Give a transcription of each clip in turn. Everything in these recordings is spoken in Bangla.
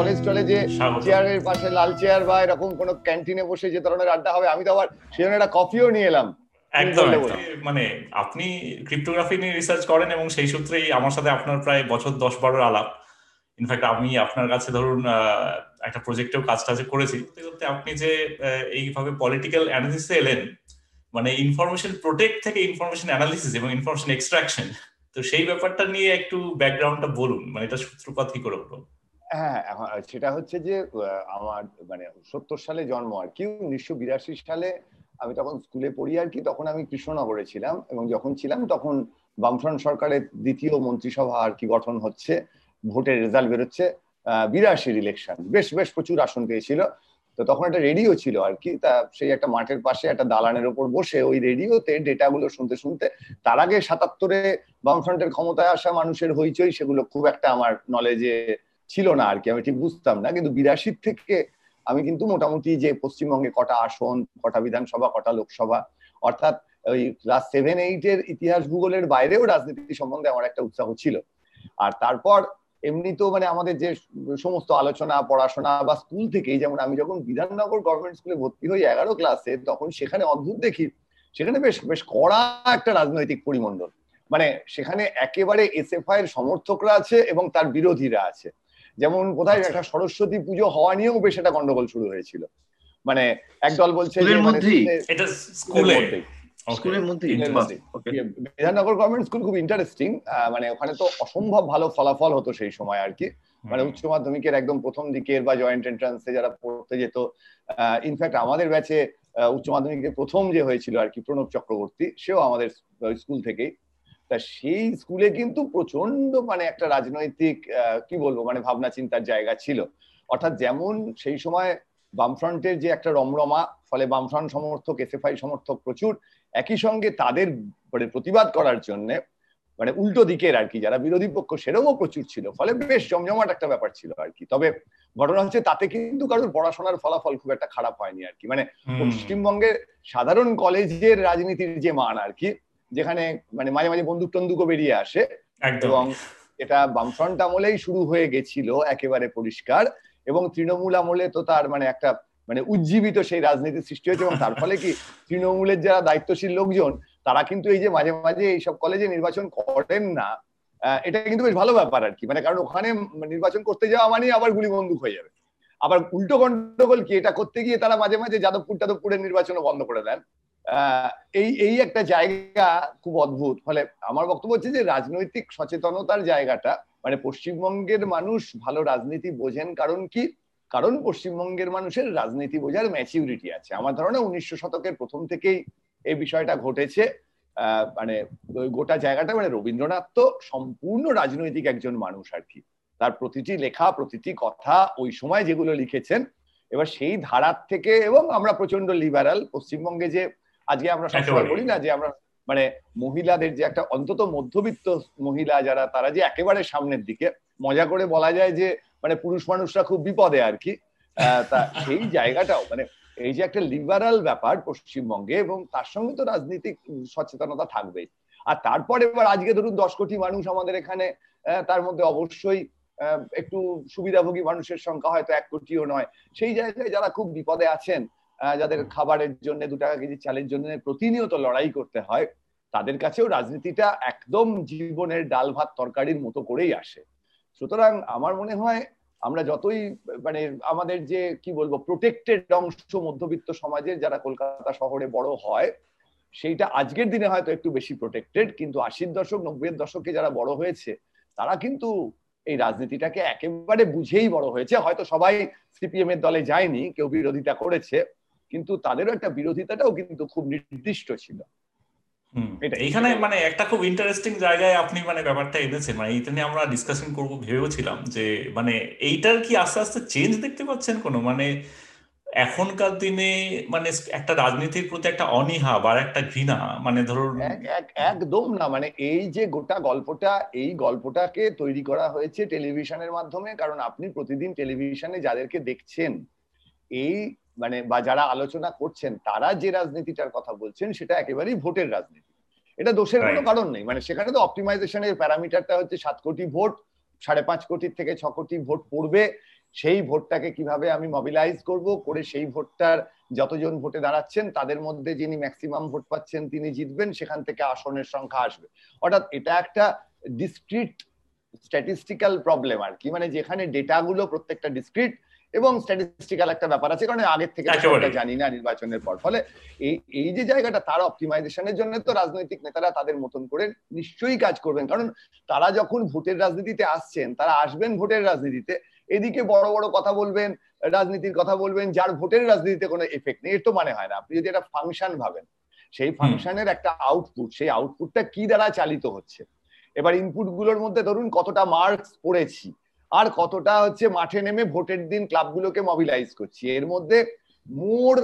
কলেজ যে চেয়ারের পাশে লাল চেয়ার বা এরকম কোনো ক্যান্টিনে বসে যে ধরনের আড্ডা হবে আমি তো আবার সেজন্য একটা কফিও নিয়ে এলাম। একদম মানে আপনি ক্রিপ্টোগ্রাফি নিয়ে রিসার্চ করেন এবং সেই সূত্রেই আমার সাথে আপনার প্রায় বছর দশ বারোর আলাপ। ইনফ্যাক্ট আমি আপনার কাছে ধরুন একটা প্রজেক্টেও কাজ টাজ করেছি আপনি যে এইভাবে পলিটিক্যাল অ্যানালিসিসে এলেন মানে ইনফরমেশন প্রোটেক্ট থেকে ইনফরমেশন অ্যানালিসিস এবং ইনফরমেশন এক্সট্রাকশন তো সেই ব্যাপারটা নিয়ে একটু ব্যাকগ্রাউন্ডটা বলুন মানে এটা সূত্রপাত কি করে হলো? হ্যাঁ সেটা হচ্ছে যে আমার মানে সত্তর সালে জন্ম আর কি, উনিশশো বিরাশি সালে আমি তখন স্কুলে পড়ি আর কি, তখন আমি কৃষ্ণনগরে ছিলাম এবং যখন ছিলাম তখন বামফ্রন্ট সরকারের দ্বিতীয় মন্ত্রিসভা আর কি গঠন হচ্ছে, ভোটের রেজাল্ট বেরোচ্ছে বিরাশির ইলেকশন বেশ বেশ প্রচুর আসন পেয়েছিল। তো তখন একটা রেডিও ছিল আর কি, তা সেই একটা মাঠের পাশে একটা দালানের ওপর বসে ওই রেডিওতে ডেটাগুলো শুনতে শুনতে তার আগে সাতাত্তরে বামফ্রন্টের ক্ষমতায় আসা মানুষের হইচই সেগুলো খুব একটা আমার নলেজে ছিল না আর কি, আমি ঠিক বুঝতাম না। কিন্তু বিরাশির থেকে আমি কিন্তু মোটামুটি যে পশ্চিমবঙ্গে কটা আসন, কটা বিধানসভা, কটা লোকসভা, অর্থাৎ ওই ক্লাস সেভেন এইট এর ইতিহাস ভূগোলের বাইরেও রাজনীতি সম্বন্ধে আমার একটা উৎসাহ ছিল। আর তারপর এমনি তো মানে আমাদের যে সমস্ত আলোচনা, পড়াশোনা বা স্কুল থেকেই যেমন আমি যখন বিধাননগর গভর্নমেন্ট স্কুলে ভর্তি হই এগারো ক্লাসে তখন সেখানে অদ্ভুত দেখি, সেখানে বেশ বেশ কড়া একটা রাজনৈতিক পরিমণ্ডল। মানে সেখানে একেবারে এসএফআই এর সমর্থকরা আছে এবং তার বিরোধীরা আছে। যেমন কোথায় আচ্ছা। একটা সরস্বতী পুজো হওয়া নিয়েও বেশ একটা গন্ডগোল শুরু হয়েছিল। মানে একদল বলছে বিধাননগর গভর্নমেন্ট স্কুল খুব ইন্টারেস্টিং মানে ওখানে তো অসম্ভব ভালো ফলাফল হতো সেই সময় আর কি। মানে উচ্চ মাধ্যমিকের একদম প্রথম দিকের বা জয়েন্ট এন্ট্রান্সে যারা পড়তে যেত ইনফ্যাক্ট আমাদের ব্যাচে উচ্চ মাধ্যমিকের প্রথম যে হয়েছিল আর কি প্রণব চক্রবর্তী সেও আমাদের স্কুল থেকেই তা সেই স্কুলে কিন্তু প্রচণ্ড মানে একটা রাজনৈতিক কি বলব মানে ভাবনা চিন্তার জায়গা ছিল। অর্থাৎ যেমন সেই সময় বামফ্রন্টের যে একটা রমরমা ফলে বামফ্রন্ট সমর্থক এসএফআই সমর্থক প্রচুর একই সঙ্গে তাদের মানে প্রতিবাদ করার জন্য মানে উল্টো দিকের আর কি যারা বিরোধী পক্ষ সেরকমও প্রচুর ছিল। ফলে বেশ জমজমাট একটা ব্যাপার ছিল আর কি। তবে ঘটনা হচ্ছে তাতে কিন্তু কারোর পড়াশোনার ফলাফল খুব একটা খারাপ হয়নি আর কি। মানে পশ্চিমবঙ্গের সাধারণ কলেজের রাজনীতির যে মান আর কি যেখানে মানে মাঝে মাঝে বন্দুক টন্দুকও বেরিয়ে আসে। এবং এটা বামফ্রন্ট আমলেই শুরু হয়ে গেছিল একেবারে পরিষ্কার। এবং তৃণমূল আমলে তো তার মানে একটা মানে উজ্জীবিত সেই রাজনীতির সৃষ্টি হয়েছে এবং তার ফলে কি তৃণমূলের যারা দায়িত্বশীল লোকজন তারা কিন্তু এই যে মাঝে মাঝে এইসব কলেজে নির্বাচন করেন না এটা কিন্তু বেশ ভালো ব্যাপার আর কি। মানে কারণ ওখানে নির্বাচন করতে যাওয়া মানে আবার গুলি বন্দুক হয়ে যাবে। আবার উল্টো গন্ডগোল কি এটা করতে গিয়ে তারা মাঝে মাঝে যাদবপুর টাদবপুরের নির্বাচনও বন্ধ করে দেন। এই এই একটা জায়গা খুব অদ্ভুত। ফলে আমার বক্তব্য হচ্ছে যে রাজনৈতিক সচেতনতার জায়গাটা মানে পশ্চিমবঙ্গের মানুষ ভালো রাজনীতি বোঝেন কারণ কি? কারণ পশ্চিমবঙ্গের মানুষের রাজনীতি বোঝার ম্যাচিউরিটি আছে। আমার ধারণা উনিশশো শতকের প্রথম থেকেই এই বিষয়টা ঘটেছে। মানে গোটা জায়গাটা মানে রবীন্দ্রনাথ তো সম্পূর্ণ রাজনৈতিক একজন মানুষ আর কি। তার প্রতিটি লেখা, প্রতিটি কথা ওই সময় যেগুলো লিখেছেন, এবার সেই ধারার থেকে এবং আমরা প্রচণ্ড লিবারাল পশ্চিমবঙ্গে যে আজকে আমরা সবসময় বলি না যে আমরা মানে মহিলাদের যে একটা অন্তত মধ্যবিত্ত মহিলা যারা তারা যে একেবারে সামনের দিকে মজা করে বলা যায় যে মানে পুরুষ মানুষরা খুব বিপদে আর কি। তা সেই জায়গাটাও মানে এই যে একটা লিবারাল ব্যাপার পশ্চিমবঙ্গে এবং তার সঙ্গে তো রাজনৈতিক সচেতনতা থাকবেই। আর তারপরে এবার আজকে ধরুন দশ কোটি মানুষ আমাদের এখানে তার মধ্যে অবশ্যই একটু সুবিধাভোগী মানুষের সংখ্যা হয়তো এক কোটিও নয়। সেই জায়গায় যারা খুব বিপদে আছেন যাদের খাবারের জন্য দু টাকা কেজি চালের জন্য প্রতিনিয়ত লড়াই করতে হয় তাদের কাছেও রাজনীতিটা একদম জীবনের ডাল ভাত তরকারির মতো করেই আসে। সুতরাং আমার মনে হয় আমরা যতই মানে আমাদের যে কি বলব প্রোটেক্টেড অংশ মধ্যবিত্ত সমাজের যারা কলকাতা শহরে বড় হয় সেইটা আজকের দিনে হয়তো একটু বেশি প্রোটেক্টেড কিন্তু আশির দশক নব্বইয়ের দশকে যারা বড় হয়েছে তারা কিন্তু এই রাজনীতিটাকে একেবারে বুঝেই বড় হয়েছে। হয়তো সবাই সিপিএম এর দলে যায়নি কেউ বিরোধিতা করেছে কিন্তু তাদেরও একটা বিরোধিতাটাও কিন্তু খুব নির্দিষ্ট ছিল। এইখানে মানে একটা খুব ইন্টারেস্টিং জায়গায় আপনি মানে ব্যাপারটা এনেছেন। মানে এইটা নিয়ে আমরা ডিসকাশন করব ভেবেছিলাম যে মানে এইটার কি আস্তে আস্তে চেঞ্জ দেখতে পাচ্ছেন কোনো? মানে এখনকার দিনে মানে একটা রাজনীতির প্রতি একটা অনীহা বা একটা ঘৃণা মানে ধরুন একদম না। মানে এই যে গোটা গল্পটা এই গল্পটাকে তৈরি করা হয়েছে টেলিভিশনের মাধ্যমে। কারণ আপনি প্রতিদিন টেলিভিশনে যাদেরকে দেখছেন এই মানে বা যারা আলোচনা করছেন তারা যে রাজনীতিটার কথা বলছেন সেটা একেবারেই ভোটের রাজনীতি। এটা দোষের কোনো কারণ নেই। মানে সেখানে তো অপটিমাইজেশনের প্যারামিটারটা হচ্ছে সাত কোটি ভোট সাড়ে পাঁচ কোটির থেকে ছ কোটি ভোট পড়বে। সেই ভোটটাকে কীভাবে আমি মবিলাইজ করব? করে সেই ভোটটার যতজন ভোটে দাঁড়াচ্ছেন তাদের মধ্যে যিনি ম্যাক্সিমাম ভোট পাচ্ছেন তিনি জিতবেন সেখান থেকে আসনের সংখ্যা আসবে। অর্থাৎ এটা একটা ডিসক্রিট স্ট্যাটিস্টিক্যাল প্রবলেম আর কি। মানে যেখানে ডেটাগুলো প্রত্যেকটা ডিসক্রিট এবং স্ট্যাটিস্টিক্যাল একটা ব্যাপার আছে কারণ আগের থেকে জানি না নির্বাচনের পর। ফলে এই এই যে জায়গাটা তার অপটিমাইজেশনের জন্য তো রাজনৈতিক নেতারা তাদের মতন করে নিশ্চয়ই কাজ করবেন। কারণ তারা যখন ভোটের রাজনীতিতে আসছেন তারা আসবেন ভোটের রাজনীতিতে। এদিকে বড় বড় কথা বলবেন রাজনীতির কথা বলবেন যার ভোটের রাজনীতিতে কোনো এফেক্ট নেই। এর তো মানে হয় না। আপনি যদি একটা ফাংশন ভাবেন সেই ফাংশনের একটা আউটপুট সেই আউটপুটটা কি দ্বারা চালিত হচ্ছে? এবার ইনপুটগুলোর মধ্যে ধরুন কতটা মার্কস পড়েছি। আর কতটা হচ্ছে মাঠে নেমে ভোটের দিন ক্লাবগুলোকে মোবিলাইজ করছি। এর মধ্যে মোর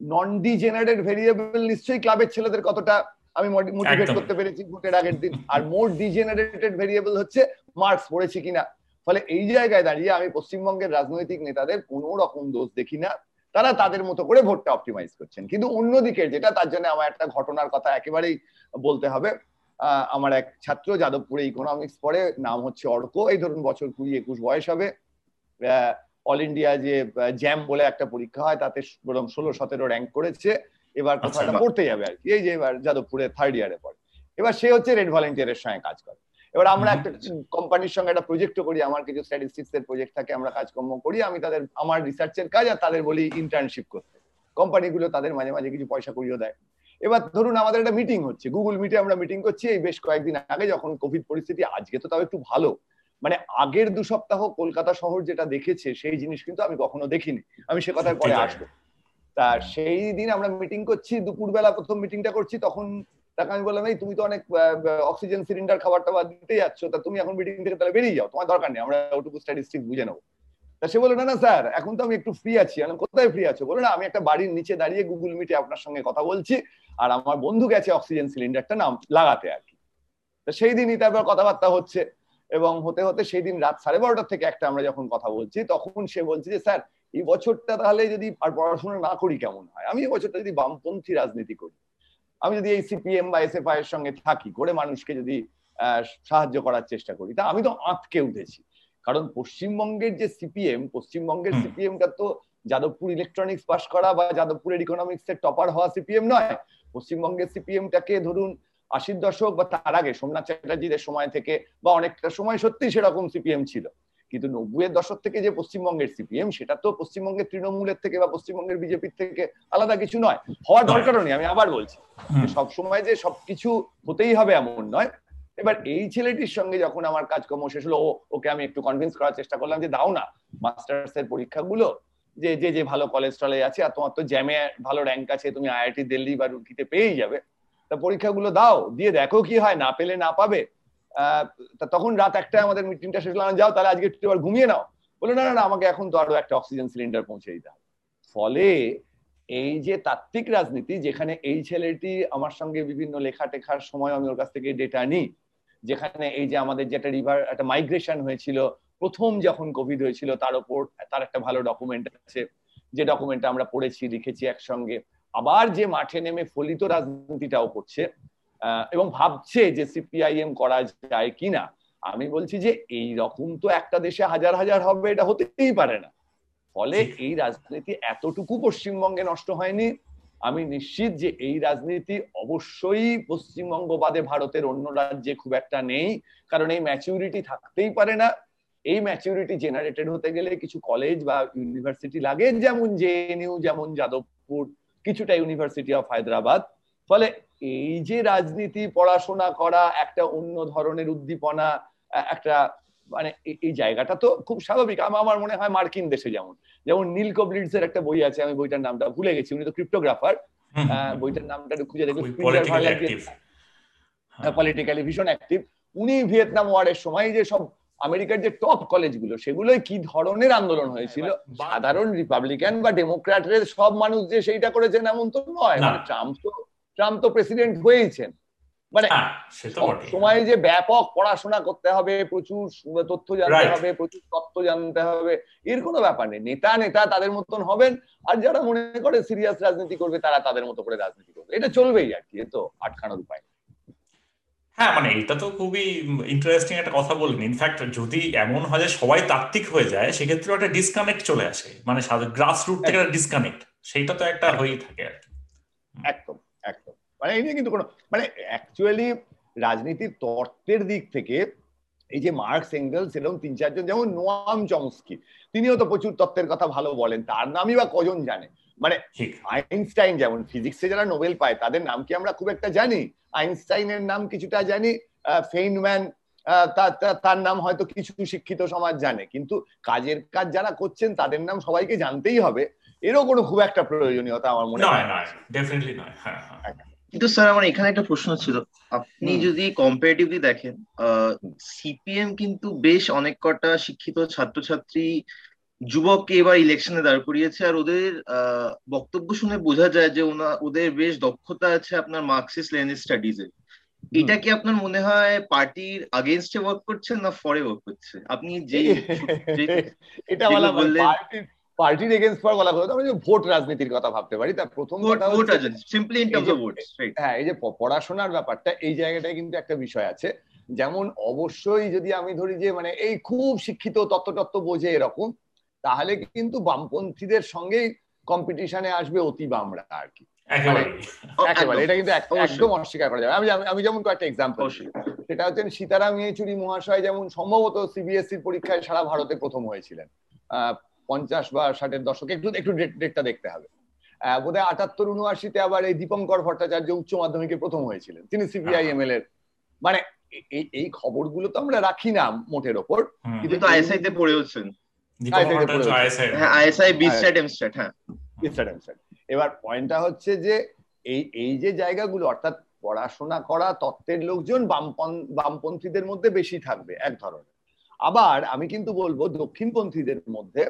নন ডিজেনারেট ভেরিয়েবল নিশ্চয়ই ক্লাবের ছেলেদের কতটা আমি মোটিভেট করতে পেরেছি ভোটের আগের দিন। আর মোর ডিজেনারেটেড ভেরিয়েবল হচ্ছে মার্কস পড়েছি কিনা। ফলে এই জায়গায় দাঁড়িয়ে আমি পশ্চিমবঙ্গের রাজনৈতিক নেতাদের কোনো রকম দোষ দেখি না। তারা তাদের মতো করে ভোটটা অপটিমাইজ করছেন। কিন্তু অন্যদিকে যেটা তার জন্য আমার একটা ঘটনার কথা একেবারেই বলতে হবে আমার এক ছাত্র যাদবপুরে ইকোনমিক্স পড়ে নাম হচ্ছে অর্ক। এই ধরুন বছর কুড়ি একুশ বয়স হবে। অল ইন্ডিয়া যে জ্যাম বলে একটা পরীক্ষা হয় তাতে বরং ষোলো সতেরো র্যাঙ্ক করেছে। এবার কোথাও পড়তে যাবে আর কি। এই যে এবার যাদবপুরে থার্ড ইয়ারে পড়ে। এবার সে হচ্ছে রেড ভলেন্টিয়ারের সঙ্গে কাজ করে। এবার আমরা একটা কোম্পানির সঙ্গে একটা প্রজেক্ট করি। আমার কিছু স্ট্যাটিস্টিক্স এর প্রজেক্ট থাকে আমরা কাজকর্ম করি। আমি তাদের আমার রিসার্চের কাজ আর তাদের বলি ইন্টার্নশিপ করতে। কোম্পানিগুলো তাদের মাঝে মাঝে কিছু পয়সা করিয়ে দেয়। এবার ধরুন আমাদের একটা মিটিং হচ্ছে। গুগল মিটে আমরা মিটিং করছি এই বেশ কয়েকদিন আগে যখন কোভিড পরিস্থিতি আজকে তো তাও একটু ভালো। মানে আগের দু সপ্তাহ কলকাতা শহর যেটা দেখেছে সেই জিনিস কিন্তু আমি কখনো দেখিনি। আমি সে কথায় পরে আসব। তা সেই দিন আমরা মিটিং করছি দুপুরবেলা প্রথম মিটিংটা করছি তখন তাকে আমি বললাম এই তুমি তো অনেক অক্সিজেন সিলিন্ডার খাবার টাবার দিতে যাচ্ছ তা তুমি এখন মিটিং থেকে তাহলে বেরিয়ে যাও তোমার দরকার নেই আমরা ওটুকু স্ট্যাটিস্টিক বুঝে নেব। তা সে বলল না না স্যার এখন তো আমি একটু ফ্রি আছি। আমি কোথায় ফ্রি আছো? বলো না আমি একটা বাড়ির নিচে দাঁড়িয়ে গুগল মিটে আপনার সঙ্গে কথা বলছি। আর আমার বন্ধু গেছে অক্সিজেন সিলিন্ডারটা নাম লাগাতে আর কি। তো সেই দিনই তারপর কথাবার্তা হচ্ছে এবং হতে হতে সেই দিন রাত সাড়ে বারোটার থেকে একটা আমরা যখন কথা বলছি তখন সে বলছে যে স্যার এই বছরটা তাহলে যদি আর পড়াশোনা না করি কেমন হয়? আমি এই বছরটা যদি বামপন্থী রাজনীতি করি আমি যদি এই সিপিএম বা এসএফআই এর সঙ্গে থাকি করে মানুষকে যদি সাহায্য করার চেষ্টা করি তা আমি তো আঁতকে উঠেছি। কারণ পশ্চিমবঙ্গের যে সিপিএম পশ্চিমবঙ্গের সিপিএমটা তো যাদবপুর ইলেকট্রনিক্স পাস করা বা যাদবপুরের ইকোনমিক্স এর টপার হওয়া সিপিএম নয়। পশ্চিমবঙ্গের সিপিএমটাকে ধরুন আশির দশক বা তার আগে সোমনাথ চ্যাটার্জিদের সময় থেকে বা অনেকটা সময় সত্যি সেরকম সিপিএম ছিল। কিন্তু নব্বইয়ের দশক থেকে যে পশ্চিমবঙ্গের সিপিএম সেটা তো পশ্চিমবঙ্গের তৃণমূলের থেকে বা পশ্চিমবঙ্গের বিজেপির থেকে আলাদা কিছু নয়। হওয়ার দরকারও নেই আমি আবার বলছি। সব সময় যে সবকিছু হতেই হবে এমন নয়। এবার এই ছেলেটির সঙ্গে যখন আমার কাজকর্ম শেষ হলো ওকে আমি একটু কনভিন্স করার চেষ্টা করলাম যে দাও না মাস্টার্স এর পরীক্ষাগুলো যে যে যে ভালো কলেজ আছে আর তোমার তো জ্যামে ভালো র্যাঙ্ক আছে, তুমি আইআইটি দিল্লি বা রুকিতে পেয়েই যাবে। তা পরীক্ষাগুলো দাও, দিয়ে দেখো কি হয়, না পেলে না পাবে তা তখন রাত একটা আমাদের মিটিংটা শেষ হলাম যাও, তাহলে আজকে একটু ঘুমিয়ে নাও। বলে, না না আমাকে এখন তো আরও একটা অক্সিজেন সিলিন্ডার পৌঁছে দিতে হবে। ফলে এই যে তাত্ত্বিক রাজনীতি, যেখানে এই ছেলেটি আমার সঙ্গে বিভিন্ন লেখা টেখার সময় আমি ওর কাছ থেকে ডেটা নিই, যেখানে এই যে আমাদের যেটা রিভার একটা মাইগ্রেশন হয়েছিল প্রথম যখন কোভিড হয়েছিল তার উপর তার একটা ভালো ডকুমেন্ট আছে। যে ডকুমেন্টটা আমরা পড়েছি লিখেছি একসঙ্গে। আবার যে মাঠে নেমে ফলিত রাজনীতিটাও করছে এবং ভাবছে যে সিপিআইএম করা যায় কিনা। আমি বলছি যে এই রকম তো একটা দেশে হাজার হাজার হবে এটা হতেই পারে না। ফলে এই রাজনীতি এতটুকু পশ্চিমবঙ্গে নষ্ট হয়নি। আমি নিশ্চিত যে এই রাজনীতি অবশ্যই পশ্চিমবঙ্গ বাদে ভারতের অন্য রাজ্যে খুব একটা নেই কারণ এই ম্যাচিউরিটি থাকতেই পারে না। এই ম্যাচিউরিটি জেনারেটেড হতে গেলে কিছু কলেজ বা ইউনিভার্সিটি লাগে যেমন জেএনইউ যেমন যাদবপুর কিছুটা ইউনিভার্সিটি অফ হায়দ্রাবাদ ফলে এই যে রাজনীতি পড়াশোনা করা একটা অন্য ধরনের উদ্দীপনা একটা মানে এই জায়গাটা তো খুব স্বাভাবিক। আমার মনে হয় মার্কিন দেশে যেমন। যেমন নীল কবলিডস এর একটা বই আছে আমি বইটার নামটা ভুলে গেছি উনি তো ক্রিপ্টোগ্রাফার বইটার নামটা খুঁজে দেখুন। পলিটিক্যালি ভীষণ অ্যাক্টিভ উনি ভিয়েতনাম ওয়ারের সময় যে সব আমেরিকার যে টপ কলেজগুলো সেগুলোই কি ধরনের আন্দোলন হয়েছিল? সাধারণ রিপাবলিকান বা ডেমোক্র্যাটের সব মানুষ যে সেইটা করেছেন এমন তো নয়। মানে ট্রাম্প তো ট্রাম্প তো প্রেসিডেন্ট হয়েইছেন। মানে সময় যে ব্যাপক পড়াশোনা করতে হবে প্রচুর তথ্য জানতে হবে প্রচুর তথ্য জানতে হবে এর কোনো ব্যাপার নেই। নেতা নেতা তাদের মতন হবেন আর যারা মনে করে সিরিয়াস রাজনীতি করবে তারা তাদের মতো করে রাজনীতি করবে। এটা চলবেই আর কি তো আটখানোর উপায়। হ্যাঁ মানে এটা তো খুবই ইন্টারেস্টিং একটা কথা বললেন। ইনফ্যাক্ট যদি এমন হয় যে সবাই তাত্ত্বিক হয়ে যায় সেক্ষেত্রে একটা ডিসকানেক্ট চলে আসে। মানে গ্রাস রুট থেকে একটা ডিসকানেক্ট সেইটা তো একটা হয়েই থাকে আর কি। একদম একদম। মানে এই নিয়ে কিন্তু কোনো মানে অ্যাকচুয়ালি রাজনীতির তত্ত্বের দিক থেকে এই যে মার্কস এঙ্গেলস এরকম তিন চারজন যেমন নোয়াম চমস্কি তিনিও তো প্রচুর তত্ত্বের কথা ভালো বলেন তার নামই বা কজন জানে? মানে আইনস্টাইন যেমন ফিজিক্সে যারা নোবেল পায় তাদের নাম কি আমরা খুব একটা জানি? আইনস্টাইনের নাম কিছুটা জানি ফেইনম্যান তার নাম হয়তো কিছু শিক্ষিত সমাজ জানে কিন্তু কাজের কাজ যারা করছেন তাদের নাম সবাইকে জানতেই হবে। এরও কোনো খুব একটা প্রয়োজনীয়তা আমার মনে হয় হ্যাঁ, হ্যাঁ। কিন্তু স্যার আমার এখানে একটা প্রশ্ন ছিল। আপনি যদি কম্পারেটিভলি দেখেন সিপিএম কিন্তু বেশ অনেক কটা শিক্ষিত ছাত্রছাত্রী যুবককে এবার ইলেকশনে দাঁড় করিয়েছে আর ওদের বক্তব্য শুনে বোঝা যায় যে ওদের বেশ দক্ষতা আছে আপনার মার্কসিস্ট স্টাডিজ এ। এটা কি আপনার মনে হয় পার্টির আগেনস্টে ওয়ার্ক করছে না ফরে ওয়ার্ক করছে? আপনি যে এটা বলা বললেন পার্টির এগেনস্ট ফর বলা কথা আমি ভোট রাজনীতির কথা ভাবতে পারি তার প্রথম কথা vote simply in terms of vote হ্যাঁ এই যে পড়াশোনার ব্যাপারটা এই জায়গাটায় কিন্তু একটা বিষয় আছে। যেমন অবশ্যই যদি আমি ধরি যে মানে এই খুব শিক্ষিত তত্ত্ব তত্ত্ব বোঝে এরকম তাহলে কিন্তু বামপন্থীদের সঙ্গেই কম্পিটিশনে আসবে অতি বামরা আর কি। একেবারে। মানে এটা কিন্তু একদম অস্বীকার করা যাবে। আমি আমি যেমন কয়েকটা এক্সাম্পল সেটা হচ্ছে সীতারাম ইয়েচুরি মহাশয় যেমন সম্ভবত সিবিএসসির পরীক্ষায় সারা ভারতে প্রথম হয়েছিলেন। পঞ্চাশ বা ষাটের দশকে। একটু একটু ডেটটা দেখতে হবে। বোধহয় আটাত্তর উনআশিতে আবার এই দীপঙ্কর ভট্টাচার্য উচ্চ মাধ্যমিকে প্রথম হয়েছিলেন। তিনি সিপিআইএমএল এর মানে এই খবরগুলো তো আমরা রাখি না মোটের ওপর। কিন্তু আইএসআই তে পড়েওছেন। এবার পয়েন্টটা হচ্ছে যে এই এই যে জায়গাগুলো অর্থাৎ পড়াশোনা করা তত্ত্বের লোকজন বামপন্থীদের মধ্যে বেশি থাকবে এক ধরনের। আবার আমি কিন্তু বলব দক্ষিণপন্থীদের মধ্যে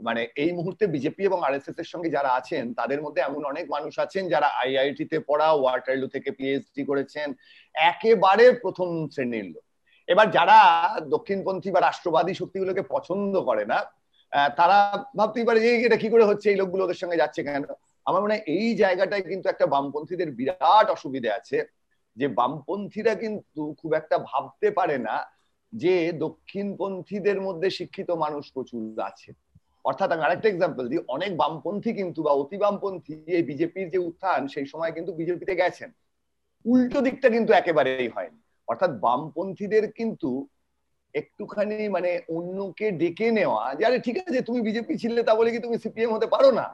মানে এই মুহূর্তে বিজেপি এবং আর এস এর সঙ্গে যারা আছেন তাদের মধ্যে এমন অনেক মানুষ আছেন যারা আইআইটি তে পড়া ওয়াটারলু থেকে পিএইচডি করেছেন একেবারে প্রথম শ্রেণির লোক। এবার যারা দক্ষিণপন্থী বা রাষ্ট্রবাদী শক্তিগুলোকে পছন্দ করে না তারা ভাবতেই পারে এটা কি করে হচ্ছে, এই লোকগুলো ওদের সঙ্গে যাচ্ছে কেন? আমার মনে এই জায়গাটায় কিন্তু একটা বামপন্থীদের বিরাট অসুবিধে আছে, যে বামপন্থীরা কিন্তু খুব একটা ভাবতে পারে না যে দক্ষিণপন্থীদের মধ্যে শিক্ষিত মানুষ প্রচুর আছে। অর্থাৎ আমি আরেকটা এক্সাম্পল দিই, অনেক বামপন্থী কিন্তু বা অতি বামপন্থী এই বিজেপির যে উত্থান, সেই সময় কিন্তু বিজেপিতে গেছেন। উল্টো দিকটা কিন্তু একেবারেই হয়নি। অর্থাৎ বামপন্থীদের কিন্তু একটুখানি মানে অন্যকে ডেকে নেওয়া যে, আরে ঠিক আছে, তুমি বিজেপি ছিলে তা বলে কি তুমি সিপিএম হতে পারো না?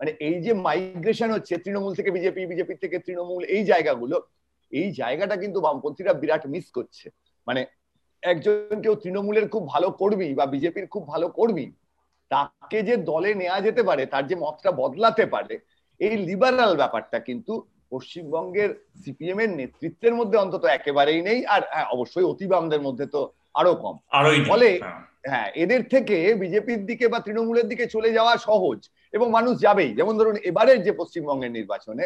মানে এই যে মাইগ্রেশন হচ্ছে তৃণমূল থেকে বিজেপি বিজেপি থেকে তৃণমূল, এই জায়গাগুলো, এই জায়গাটা কিন্তু বামপন্থীরা বিরাট মিস করছে। মানে একজন কেউ তৃণমূলের খুব ভালো কর্মী বা বিজেপির খুব ভালো কর্মী, তাকে যে দলে নেওয়া যেতে পারে, তার যে মতটা বদলাতে পারে, এই লিবারাল ব্যাপারটা কিন্তু পশ্চিমবঙ্গের সিপিএম এর নেতৃত্বের মধ্যে অন্তত একেবারেই নেই আর হ্যাঁ অবশ্যই অতিবামদের মধ্যে তো আরও কম। ফলে হ্যাঁ।, হ্যাঁ এদের থেকে বিজেপির দিকে বা তৃণমূলের দিকে চলে যাওয়া সহজ এবং মানুষ যাবেই। যেমন ধরুন এবারের যে পশ্চিমবঙ্গের নির্বাচনে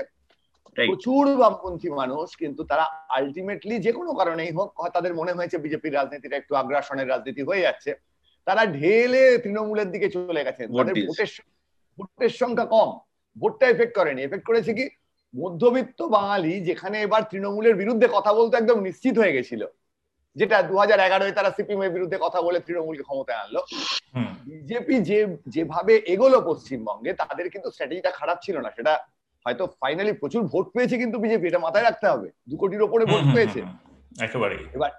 প্রচুর বামপন্থী মানুষ কিন্তু তারা আলটিমেটলি যে কোনো কারণেই হোক তাদের মনে হয়েছে বিজেপির রাজনীতিটা একটু আগ্রাসনের রাজনীতি হয়ে যাচ্ছে তারা ঢেলে তৃণমূলের দিকে চলে গেছে। তাদের ভোটের ভোটের সংখ্যা কম ভোটটা এফেক্ট করেনি। এফেক্ট করেছে কি? মধ্যবিত্ত বাঙালি যেখানে এবার তৃণমূলের বিরুদ্ধে কথা বলতে একদম নিশ্চিত হয়ে গেছিল যেটা দু হাজার এগারোয় তারা সিপিএম এর বিরুদ্ধে কথা বলে তৃণমূলকে ক্ষমতায় আনলো। বিজেপি যে যেভাবে এগোলো পশ্চিমবঙ্গে তাদের কিন্তু স্ট্র্যাটেজিটা খারাপ ছিল না। সেটা হয়তো ফাইনালি প্রচুর ভোট পেয়েছে কিন্তু বিজেপি এটা মাথায় রাখতে হবে। দু কোটির ওপরে ভোট পেয়েছে। একেবারে এবার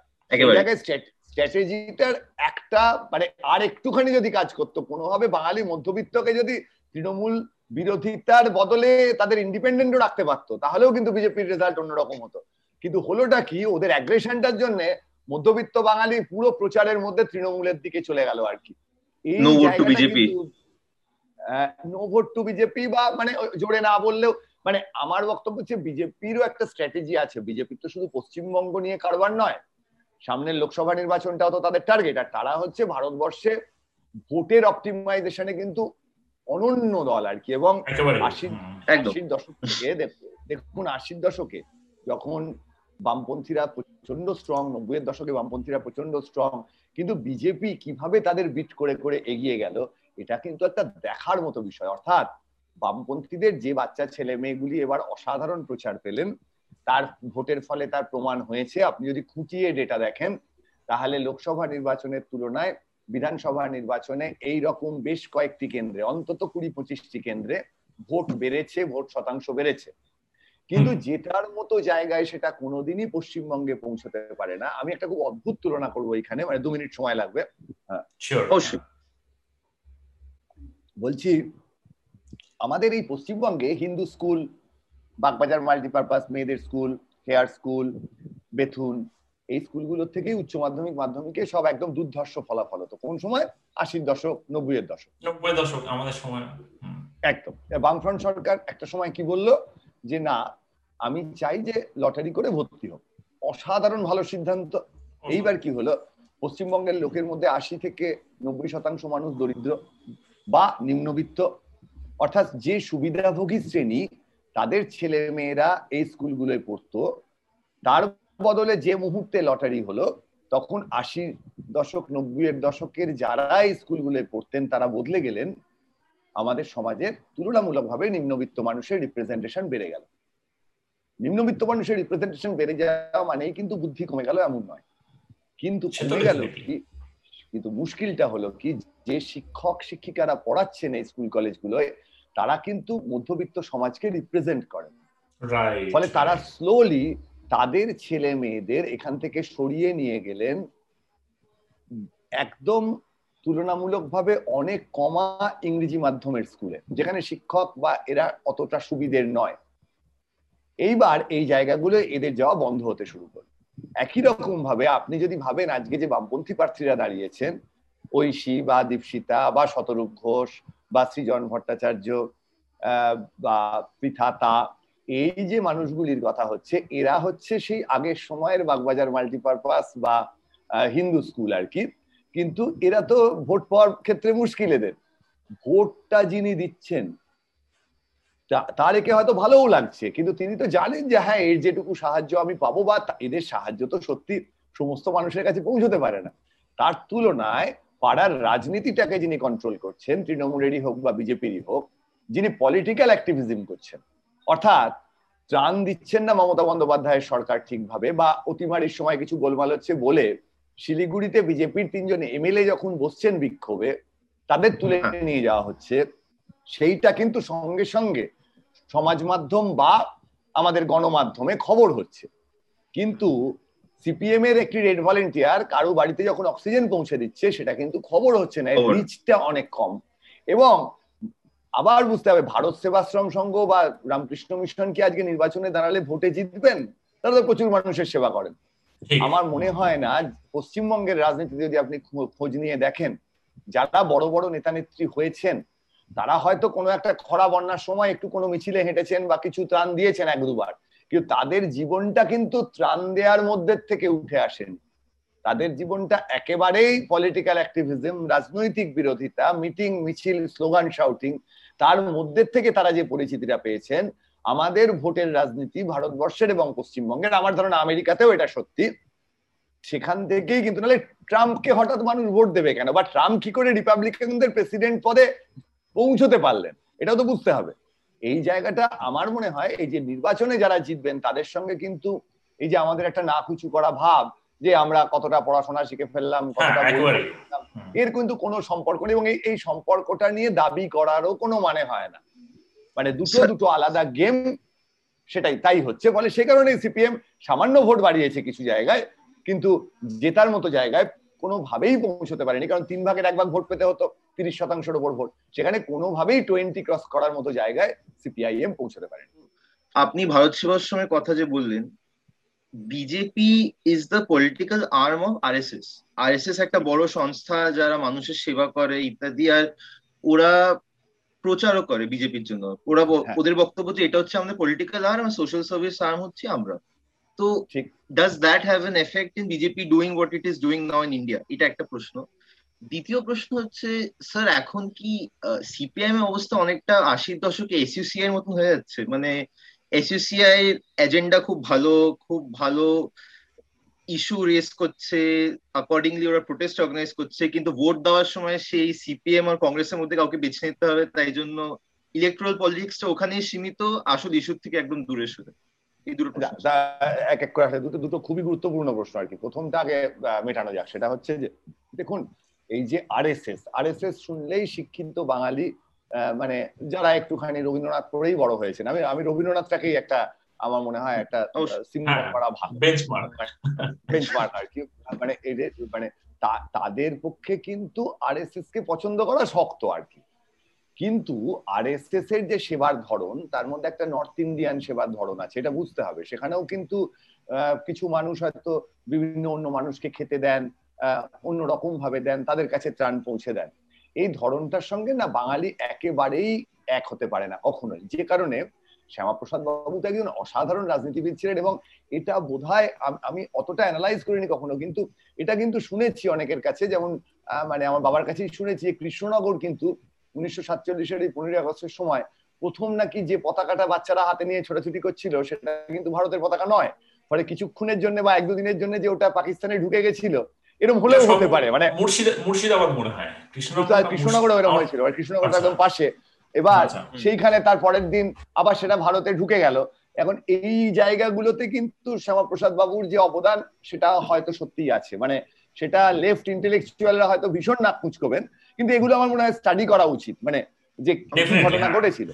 স্ট্র্যাটেজিটার একটা মানে আর একটুখানি যদি কাজ করতো কোনোভাবে বাঙালি মধ্যবিত্তকে যদি তৃণমূল বিরোধিতার বদলে তাদের ইন্ডিপেন্ডেন্টও রাখতে পারতো। তাহলেও কিন্তু বিজেপির রেজাল্ট অন্যরকম হতো। কিন্তু হলোটা কি? ওদের অ্যাগ্রেশনটার জন্য মধ্যবিত্ত বাঙালি পুরো প্রচারের মধ্যে তৃণমূলের দিকে চলে গেল আর কি। এই BJP no vote to BJP বা মানে জোরে না বললেও মানে আমার বক্তব্য হচ্ছে বিজেপিরও একটা স্ট্র্যাটেজি আছে। বিজেপির তো শুধু পশ্চিমবঙ্গ নিয়ে কারবার নয় সামনের লোকসভা নির্বাচনটাও তো তাদের টার্গেট আর তারা হচ্ছে ভারতবর্ষে ভোটের অপটিমাইজেশনে কিন্তু অনন্য দল আর কি। এবং আশির আশির দশক থেকে দেখুন আশির দশকে যখন বামপন্থীরা প্রচণ্ড স্ট্রং নব্বইয়ের দশকে বামপন্থীরা প্রচণ্ড স্ট্রং কিন্তু বিজেপি কীভাবে তাদের বিট করে করে এগিয়ে গেল এটা কিন্তু একটা দেখার মতো বিষয়। অর্থাৎ বামপন্থীদের যে বাচ্চা ছেলে মেয়েগুলি এবার অসাধারণ প্রচার পেলেন তার ভোটের ফলে তার প্রমাণ হয়েছে। আপনি যদি খুঁটিয়ে ডেটা দেখেন তাহলে লোকসভা নির্বাচনের তুলনায় বিধানসভা নির্বাচনে এই রকম বেশ কয়েকটি কেন্দ্রে অন্তত কুড়ি পঁচিশটি কেন্দ্রে ভোট বেড়েছে ভোট শতাংশ বেড়েছে। কিন্তু যেটার মতো জায়গায় সেটা কোনোদিনই পশ্চিমবঙ্গে পৌঁছতে পারে না। আমি একটা খুব অদ্ভুত তুলনা করব এখানে মানে দু মিনিট সময় লাগবে। হ্যাঁ। অবশ্যই। বলছি আমাদের এই পশ্চিমবঙ্গে হিন্দু স্কুল বাগবাজার মাল্টিপারপাস মেয়েদের স্কুল হেয়ার স্কুল বেথুন এই স্কুলগুলোর থেকেই উচ্চ মাধ্যমিক মাধ্যমিকে সব একদম দুর্ধর্ষ ফলাফল হতো। কোন সময়? আশির দশক নব্বই এর দশক। নব্বই দশক আমাদের সময় একদম। বামফ্রন্ট সরকার একটা সময় কি বলল? যে না আমি চাই যে লটারি করে ভর্তি হোক। অসাধারণ ভালো সিদ্ধান্ত। এইবার কি হলো? পশ্চিমবঙ্গের লোকের মধ্যে আশি থেকে নব্বই শতাংশ মানুষ দরিদ্র বা নিম্নবিত্ত। অর্থাৎ যে সুবিধাভোগী শ্রেণি তাদের ছেলে মেয়েরা এই স্কুলগুলোয় পড়তো তার বদলে যে মুহূর্তে লটারি হলো তখন আশি দশক নব্বই এর দশকের যারা এই স্কুলগুলোয় পড়তেন তারা বদলে গেলেন। আমাদের সমাজের তুলনামূলকভাবে নিম্নবিত্ত মানুষের রিপ্রেজেন্টেশন বেড়ে গেল। নিম্নবিত্ত মানুষের রিপ্রেজেন্টেশন বেড়ে যাওয়া মানেই কিন্তু বুদ্ধি কমে গেল এমন নয়। কিন্তু কমে গেল কি? কিন্তু মুশকিলটা হলো কি যে শিক্ষক শিক্ষিকারা পড়াচ্ছেন এই স্কুল কলেজগুলোয় তারা কিন্তু মধ্যবিত্ত সমাজকে রিপ্রেজেন্ট করেন। ফলে তারা স্লোলি তাদের ছেলে মেয়েদের এখান থেকে সরিয়ে নিয়ে গেলেন, একদম তুলনামূলকভাবে অনেক কমা ইংরেজি মাধ্যমের স্কুলে, যেখানে শিক্ষক বা এরা অতটা সুবিধের নয়। এইবার এই জায়গাগুলো এদের যাওয়া বন্ধ হতে শুরু করে একই রকম ভাবে আপনি যদি ভাবেন আজকে যে বামপন্থী প্রার্থীরা দাঁড়িয়েছেন, ঐশী বা দীপশিতা বা শতরূপ ঘোষ বা সৃজন ভট্টাচার্য বা পৃথাতা এই যে মানুষগুলির কথা হচ্ছে, এরা হচ্ছে সেই আগের সময়ের বাগবাজার মাল্টিপারপাস বা হিন্দু স্কুল আর কি। কিন্তু এরা তো ভোট পাওয়ার ক্ষেত্রে মুশকিল এদের। ভোটটা যিনি দিচ্ছেন তার একে হয়তো ভালোও লাগছে, কিন্তু তিনি তো জানেন যে হ্যাঁ এর যেটুকু সাহায্য আমি পাবো বা এদের সাহায্য তো সত্যি সমস্ত মানুষের কাছে পৌঁছতে পারে না। তার তুলনায় পাড়ার রাজনীতিটাকে যিনি কন্ট্রোল করছেন, তৃণমূলেরই হোক বা বিজেপিরই হোক, যিনি পলিটিক্যাল অ্যাক্টিভিজম করছেন অর্থাৎ ত্রাণ দিচ্ছেন না মমতা বন্দ্যোপাধ্যায়ের সরকার ঠিকভাবে বা অতিমারির সময় কিছু গোলমাল হচ্ছে বলে শিলিগুড়িতে বিজেপির তিনজন এমএলএ যখন বসছেন বিক্ষোভে তাদের তুলে নিয়ে যাওয়া হচ্ছে। সেইটা কিন্তু সঙ্গে সঙ্গে সমাজ মাধ্যম বা আমাদের গণমাধ্যমে খবর হচ্ছে। কিন্তু সিপিএম এর একটি রেড ভলেন্টিয়ার কারও বাড়িতে যখন অক্সিজেন পৌঁছে দিচ্ছে সেটা কিন্তু খবর হচ্ছে না। রিচটা অনেক কম। এবং আবার বুঝতে হবে ভারত সেবাশ্রম সংঘ বা রামকৃষ্ণ মিশন কি আজকে নির্বাচনে দাঁড়ালে ভোটে জিতবেন? তারা তো প্রচুর মানুষের সেবা করেন। আমার মনে হয় না পশ্চিমবঙ্গের রাজনীতিতে যদি আপনি খোঁজ নিয়ে দেখেন যারা বড় বড় নেতা নেত্রী হয়েছেন তারা হয়তো কোনো একটা খরা বন্যার সময় একটু কোনো মিছিলে হেঁটেছেন বা কিছু ত্রাণ দিয়েছেন এক দুবার। কিন্তু তাদের জীবনটা কিন্তু ত্রাণ দেওয়ার মধ্যে থেকে উঠে আসেন। তাদের জীবনটা একেবারেই পলিটিক্যাল অ্যাক্টিভিজম রাজনৈতিক বিরোধিতা মিটিং মিছিল স্লোগান শাউটিং তার মধ্যে থেকে তারা যে পরিচিতিটা পেয়েছেন, আমাদের ভোটের রাজনীতি ভারতবর্ষের এবং পশ্চিমবঙ্গের। আমার ধারণা আমেরিকাতেও এটা সত্যি। সেখান থেকেই কিন্তু নাহলে ট্রাম্পকে হঠাৎ মানুষ ভোট দেবে কেন? বা ট্রাম্প কি করে রিপাবলিকানদের প্রেসিডেন্ট পদে পৌঁছতে পারলেন? এটাও তো বুঝতে হবে। এই জায়গাটা আমার মনে হয় এই যে নির্বাচনে যারা জিতবেন, তাদের সঙ্গে কিন্তু এই যে আমাদের একটা না কিছু করা ভাব যে আমরা কতটা পড়াশোনা শিখে ফেললাম কতটা এর কিন্তু কোনো সম্পর্ক নেই এবং এই সম্পর্কটা নিয়ে দাবি করারও কোনো মানে হয় না। মানে দুটো দুটো আলাদা গেম সেটাই তাই হচ্ছে। বলে সে কারণে সিপিএম সামান্য ভোট বাড়িয়েছে কিছু জায়গায় কিন্তু জেতার মতো জায়গায় কোনোভাবেই পৌঁছতে পারেনি। কারণ তিন ভাগের এক ভাগ ভোট পেতে হতো তিরিশ শতাংশের ওপর ভোট। সেখানে কোনোভাবেই টোয়েন্টি ক্রস করার মতো জায়গায় সিপিআইএম পৌঁছতে পারেনি। আপনি ভারত সেবাশ্রমের কথা যে বললেন BJP is the political arm of R S S R S S একটা বড় সংস্থা যারা মানুষের সেবা করে ইত্যাদি আর ওরা প্রচারও করে বিজেপির জন্য। ওরা ওদের বক্তব্য যে এটা হচ্ছে আমাদের পলিটিক্যাল আর্ম আর সোশ্যাল সার্ভিস আর্ম হচ্ছে আমরা। তো does that have an effect in BJP doing what it is doing now in India এটা একটা প্রশ্ন। দ্বিতীয় প্রশ্ন হচ্ছে স্যার এখন কি সিপিআইএম এর অবস্থা অনেকটা আশির দশকে এসইউসিআই এর মতন হয়ে যাচ্ছে? মানে এসইউসিআই এজেন্ডা খুব ভালো খুব ভালো ইস্যু রেস করছে অ্যাকর্ডিংলি ওরা প্রোটেস্ট অর্গানাইজ করছে, কিন্তু ভোট দেওয়ার সময় সেই সিপিএম আর কংগ্রেসের মধ্যে কাউকে বেছে নিতে হবে, তাই জন্য ইলেকট্রাল পলিটিক্সটা ওখানেই সীমিত, আসল ইস্যুর থেকে একদম দূরে সরে। এক এক করে দুটো দুটো খুবই গুরুত্বপূর্ণ প্রশ্ন আর কি। প্রথমটা আগে মেটানো যাক। সেটা হচ্ছে যে, দেখুন, এই যে আরএসএস আরএসএস শুনলেই শিক্ষিত বাঙালি মানে যারা একটুখানি রবীন্দ্রনাথ পড়েই বড় হয়েছেন। আমি আমি রবীন্দ্রনাথটাকেই একটা আমার মনে হয় একটা সিম্বল করা ভালো। বেঞ্চমার্ক বেঞ্চমার্ক আর কি। মানে এদের মানে তাদের পক্ষে কিন্তু আরএসএস কে পছন্দ করা শক্ত আর কি। কিন্তু আরএসএস এর যে সেবার ধরন তার মধ্যে একটা নর্থ ইন্ডিয়ান সেবার ধরন আছে এটা বুঝতে হবে। সেখানেও কিন্তু কিছু মানুষ হয়তো বিভিন্ন অন্য মানুষকে খেতে দেন অন্য রকম ভাবে দেন তাদের কাছে ত্রাণ পৌঁছে দেন। এই ধরনটার সঙ্গে না বাঙালি একেবারেই এক হতে পারে না, কখনোই। যে কারণে শ্যামাপ্রসাদ বাবু তো একজন অসাধারণ রাজনীতিবিদ ছিলেন এবং এটা বোধ আমি অতটা অ্যানালাইজ করিনি কখনো, কিন্তু এটা কিন্তু শুনেছি অনেকের কাছে, যেমন মানে আমার বাবার কাছেই শুনেছি কৃষ্ণনগর কিন্তু উনিশশো সাতচল্লিশের এই পনেরোই আগস্টের সময় প্রথম নাকি যে পতাকাটা বাচ্চারা হাতে নিয়ে ছোটাছুটি করছিল, সেটা কিন্তু ভারতের পতাকা নয়। ফলে কিছুক্ষণের জন্য বা এক দুদিনের জন্য যে ওটা পাকিস্তানে ঢুকে গেছিল এরকম হলেও হতে পারে মানে মুর্শিদাবাদ মনে হয় কৃষ্ণনগর এরকম হয়েছিল। কৃষ্ণনগর একদম পাশে। এবার আচ্ছা, সেইখানে তার পরের দিন আবার সেটা ভারতে ঢুকে গেল। এখন এই জায়গাগুলোতে কিন্তু শ্যামাপ্রসাদ বাবুর যে অবদান সেটা হয়তো সত্যিই আছে। মানে সেটা লেফট ইন্টেলেকচুয়ালরা হয়তো ভীষণ নাক কুচকবেন কিন্তু এগুলো আমার মনে হয় স্টাডি করা উচিত। মানে যে ঘটনা ঘটেছিল।